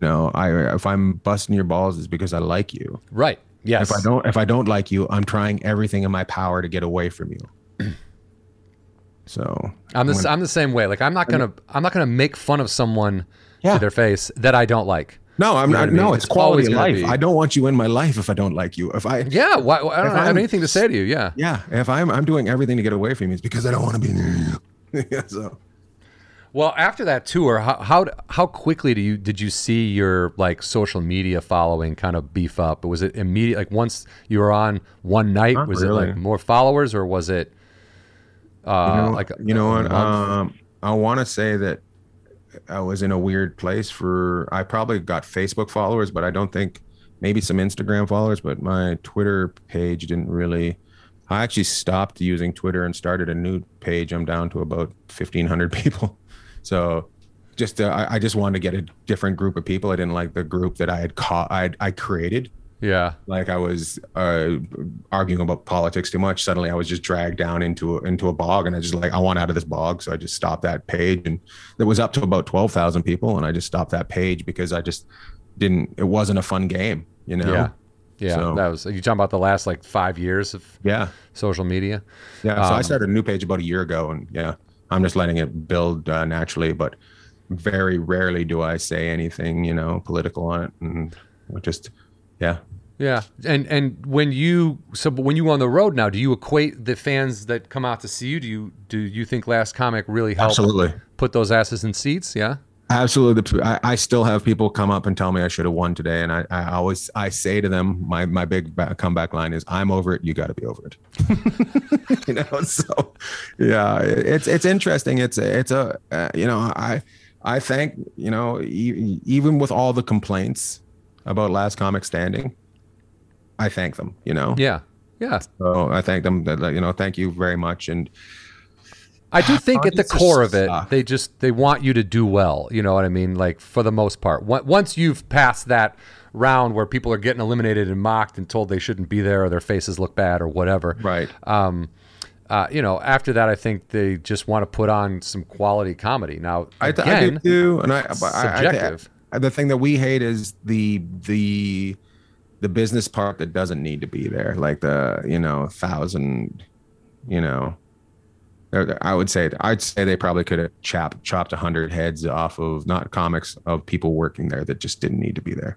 No, I if I'm busting your balls is because I like you. right. Yes. If I don't if I don't like you, I'm trying everything in my power to get away from you. So I'm the, when- I'm the same way. Like I'm not gonna, I'm not gonna make fun of someone Yeah. to their face that I don't like. No, I'm You know not. I mean? No, It's it's quality of life. be- I don't want you in my life if I don't like you. If I Yeah. Why, I don't have I'm- anything to say to you. Yeah. yeah, if I'm I'm doing everything to get away from you, it's because I don't want to be near you. so Well, after that tour, how, how how quickly do you did you see your like social media following kind of beef up? Was it immediate? Like once you were on one night, Not was it like more followers, or was it uh, you know, like you know what? Um, I want to say that I was in a weird place for. I probably got Facebook followers, but I don't think maybe some Instagram followers. But my Twitter page didn't really. I actually stopped using Twitter and started a new page. I'm down to about fifteen hundred people. So, just uh, I, I just wanted to get a different group of people. I didn't like the group that I had caught. I I created yeah, like I was uh, arguing about politics too much. Suddenly, I was just dragged down into a, into a bog, and I just like I want out of this bog, so I just stopped that page, and it was up to about twelve thousand people, and I just stopped that page because I just didn't. It wasn't a fun game, you know. yeah, yeah. So- that was you talking about the last like five years of yeah, social media. yeah. So I Um, started a new page about a year ago, and yeah, I'm just letting it build uh, naturally, but very rarely do I say anything, you know, political on it, and just yeah. Yeah, and and when you so when you on the road now, do you equate the fans that come out to see you? Do you do you think Last Comic really helped Absolutely. put those asses in seats? Yeah. Absolutely. I, I still have people come up and tell me I should have won today. And I, I always, I say to them, my, my big back, comeback line is I'm over it. You got to be over it. you know? So yeah, it's, it's interesting. It's, a- it's a, uh, you know, I, I thank, you know, e- even with all the complaints about last comic standing, I thank them, you know? Yeah. Yeah. So I thank them you know, thank you very much. And I do think at the core of it, they just they want you to do well. You know what I mean? Like for the most part, once you've passed that round where people are getting eliminated and mocked and told they shouldn't be there or their faces look bad or whatever, right. um, uh, you know, after that, I think they just want to put on some quality comedy. Now, I, th- I do too, and I, but I- I the thing that we hate is the the the business part that doesn't need to be there, like the you know thousand, you know. I would say I'd say they probably could have chopped chopped a hundred heads off of not comics of people working there that just didn't need to be there.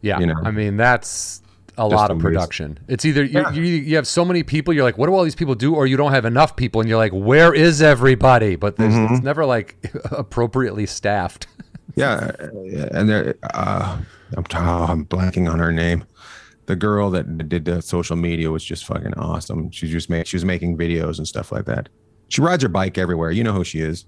yeah, you know. I mean, that's a Just lot of production. It's either you, Yeah. you you have so many people, you're like, what do all these people do, or you don't have enough people, and you're like, where is everybody? But there's, Mm-hmm. it's never like appropriately staffed. Yeah, and there, uh, I'm oh, I'm blanking on her name. The girl that did the social media was just fucking awesome. She just made she was making videos and stuff like that. She rides her bike everywhere. You know who she is.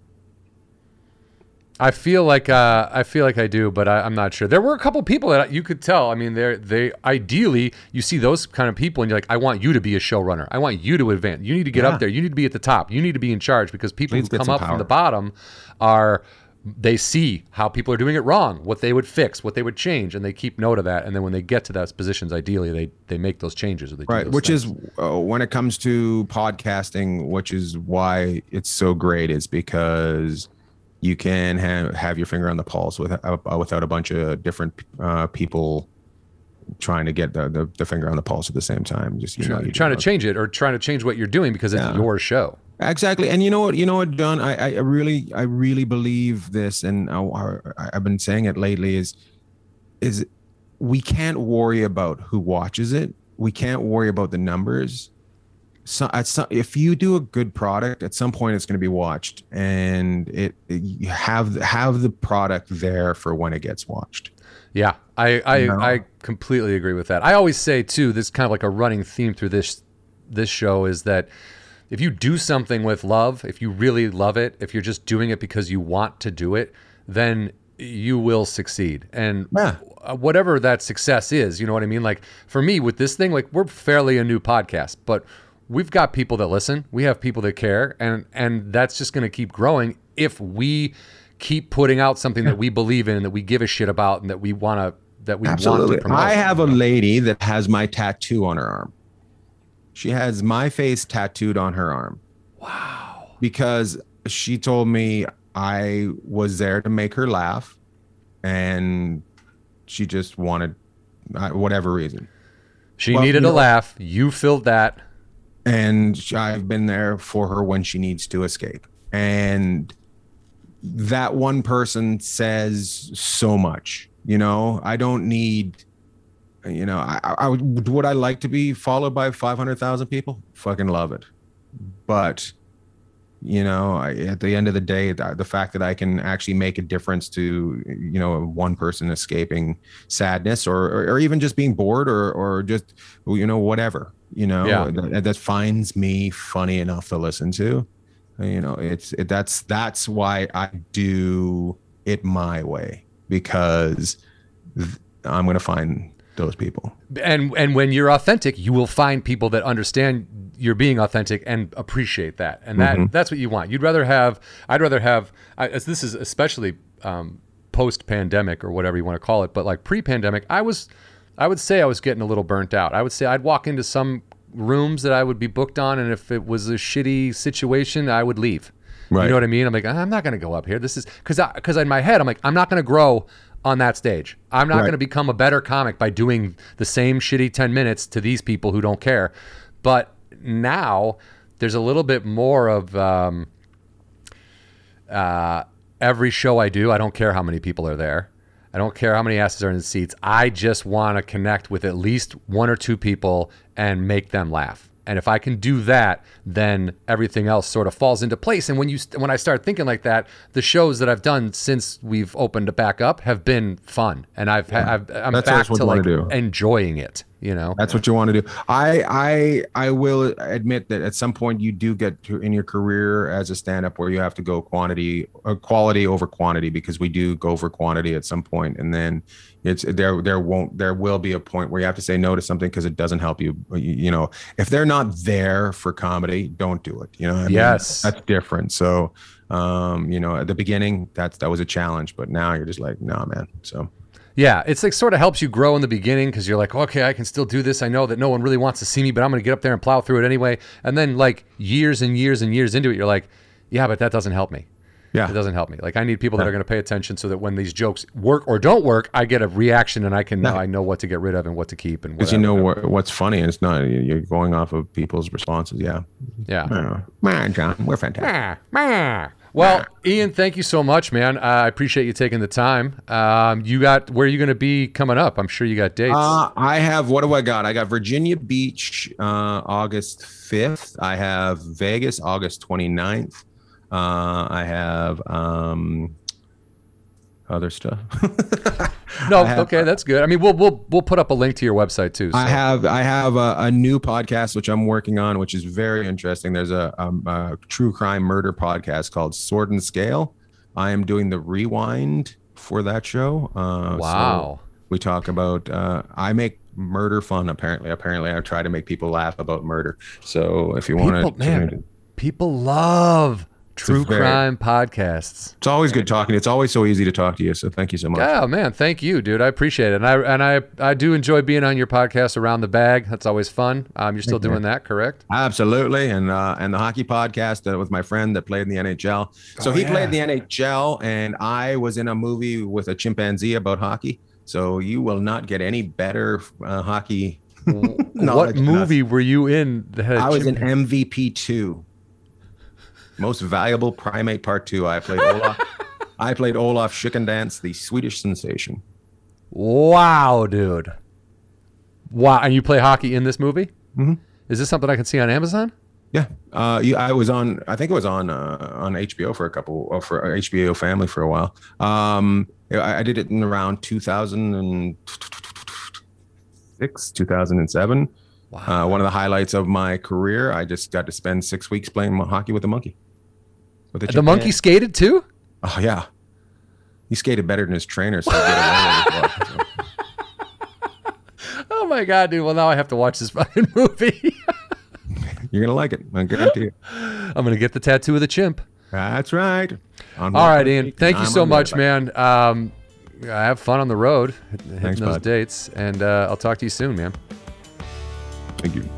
I feel like uh, I feel like I do, but I, I'm not sure. There were a couple people that you could tell. I mean, they're they ideally you see those kind of people, and you're like, I want you to be a showrunner. I want you to advance. You need to get Yeah. up there. You need to be at the top. You need to be in charge because people Please who come up from the bottom are they see how people are doing it wrong, what they would fix, what they would change, and they keep note of that. And then when they get to those positions, ideally they they make those changes or they Right, which things. is uh, when it comes to podcasting, which is why it's so great, is because you can have have your finger on the pulse with, uh, without a bunch of different uh, people trying to get the, the the finger on the pulse at the same time. Just you know, You're you trying to change it or trying to change what you're doing because it's Yeah. your show. Exactly, and you know what? You know what, John? I, I really, I really believe this, and I, I've been saying it lately. Is, is we can't worry about who watches it. We can't worry about the numbers. So, at some, if you do a good product, at some point it's going to be watched, and it, you have have the product there for when it gets watched. Yeah, I I, No. I completely agree with that. I always say too, this is kind of like a running theme through this this show is that if you do something with love, if you really love it, if you're just doing it because you want to do it, then you will succeed. And Yeah. uh, whatever that success is, you know what I mean? Like for me with this thing, like we're fairly a new podcast, but we've got people that listen, we have people that care, and and that's just going to keep growing if we keep putting out something that we believe in and that we give a shit about and that we want to that we want to promote. I have a lady that has my tattoo on her arm. She has my face tattooed on her arm. Wow. Because she told me I was there to make her laugh and she just wanted uh, whatever reason. she well, needed a know- laugh. You filled that. and I've been there for her when she needs to escape. And that one person says so much. You know, I don't need. You know, I, I would would I like to be followed by five hundred thousand people? Fucking love it, but you know, I, at the end of the day, the, the fact that I can actually make a difference to you know one person escaping sadness or or, or even just being bored or or just you know whatever you know Yeah. that, that finds me funny enough to listen to you know it's it, that's that's why i do it my way because th- i'm gonna find those people and and when you're authentic, you will find people that understand you're being authentic and appreciate that, and that Mm-hmm. that's what you want. You'd rather have. I'd rather have. I, as this is especially um, post pandemic or whatever you want to call it, but like pre pandemic, I was. I would say I was getting a little burnt out. I would say I'd walk into some rooms that I would be booked on, and if it was a shitty situation, I would leave. You know what I mean? I'm like, I'm not going to go up here. This is because because in my head, I'm like, I'm not going to grow on that stage. I'm not Right. going to become a better comic by doing the same shitty 10 minutes to these people who don't care. But now there's a little bit more of um, uh, every show I do, I don't care how many people are there. I don't care how many asses are in the seats. I just want to connect with at least one or two people and make them laugh. And if I can do that, then everything else sort of falls into place. And when you when I start thinking like that, the shows that I've done since we've opened to back up have been fun, and I've, I've I'm That's back to like do. enjoying it. You know, That's what you want to do. I I I will admit that at some point you do get to in your career as a stand-up where you have to go quantity uh, quality over quantity because we do go for quantity at some point and then it's there there won't there will be a point where you have to say no to something because it doesn't help you you, know if they're not there for comedy don't do it you know I mean? Yes. that's different so um you know at the beginning that's that was a challenge but now you're just like no man so Yeah, it's like sort of helps you grow in the beginning because you're like, okay, I can still do this. I know that no one really wants to see me, but I'm going to get up there and plow through it anyway. And then like years and years and years into it, you're like, yeah, but that doesn't help me. Yeah. It doesn't help me. Like I need people that are going to pay attention so that when these jokes work or don't work, I get a reaction and I can now I know what to get rid of and what to keep and Because you know wha- what's funny, and it's not you're going off of people's responses. Yeah. yeah. Man, John, we're fantastic. Well, Ian, thank you so much, man. I appreciate you taking the time. Um, you got where are you going to be coming up? I'm sure you got dates. Uh, I have what do I got? I got Virginia Beach uh, August 5th. I have Vegas August 29th. Uh, I have um, other stuff. no, have- okay, that's good. I mean, we'll we'll we'll put up a link to your website too. So. I have I have a, a new podcast which I'm working on, which is very interesting. There's a, um, a true crime murder podcast called Sword and Scale. I am doing the rewind for that show. Uh, so wow. we talk about. Uh, I make murder fun. Apparently, apparently, I try to make people laugh about murder. So if you want to, man, people love true very- crime podcasts. it's always good talking. It's always so easy to talk to you. So thank you so much. Oh man, thank you, dude. I appreciate it, and I and I I do enjoy being on your podcast around the bag. That's always fun. Um, you're still doing that, correct? Absolutely, and uh, and the hockey podcast uh, with my friend that played in the NHL. So Oh, he yeah. played the NHL, and I was in a movie with a chimpanzee about hockey. So you will not get any better uh, hockey. what knowledge than us. movie were you in? That had a I was in MVP two, most valuable primate part two. I played Olaf. I played Olaf Schickendance, the Swedish sensation. Wow, dude. Wow, and you play hockey in this movie? Mhm. Is this something I can see on Amazon? Yeah, uh, you, I was on. I think it was on uh, on HBO for a couple uh, for HBO Family for a while. Um, I, I did it in around 2006, 2007. Wow. Uh, one of the highlights of my career. I just got to spend six weeks playing hockey with a monkey. With a the monkey skated too? Oh yeah, he skated better than his trainer, so he get away with it. So- Oh my god, dude. Well, now I have to watch this fucking movie. You're gonna like it. I guarantee you. I'm gonna get the tattoo of the chimp. That's right. On All right, Ian. Thank you I'm so much, man. Um, have fun on the road, hitting Thanks, those bud. dates, and uh, I'll talk to you soon, man. Thank you.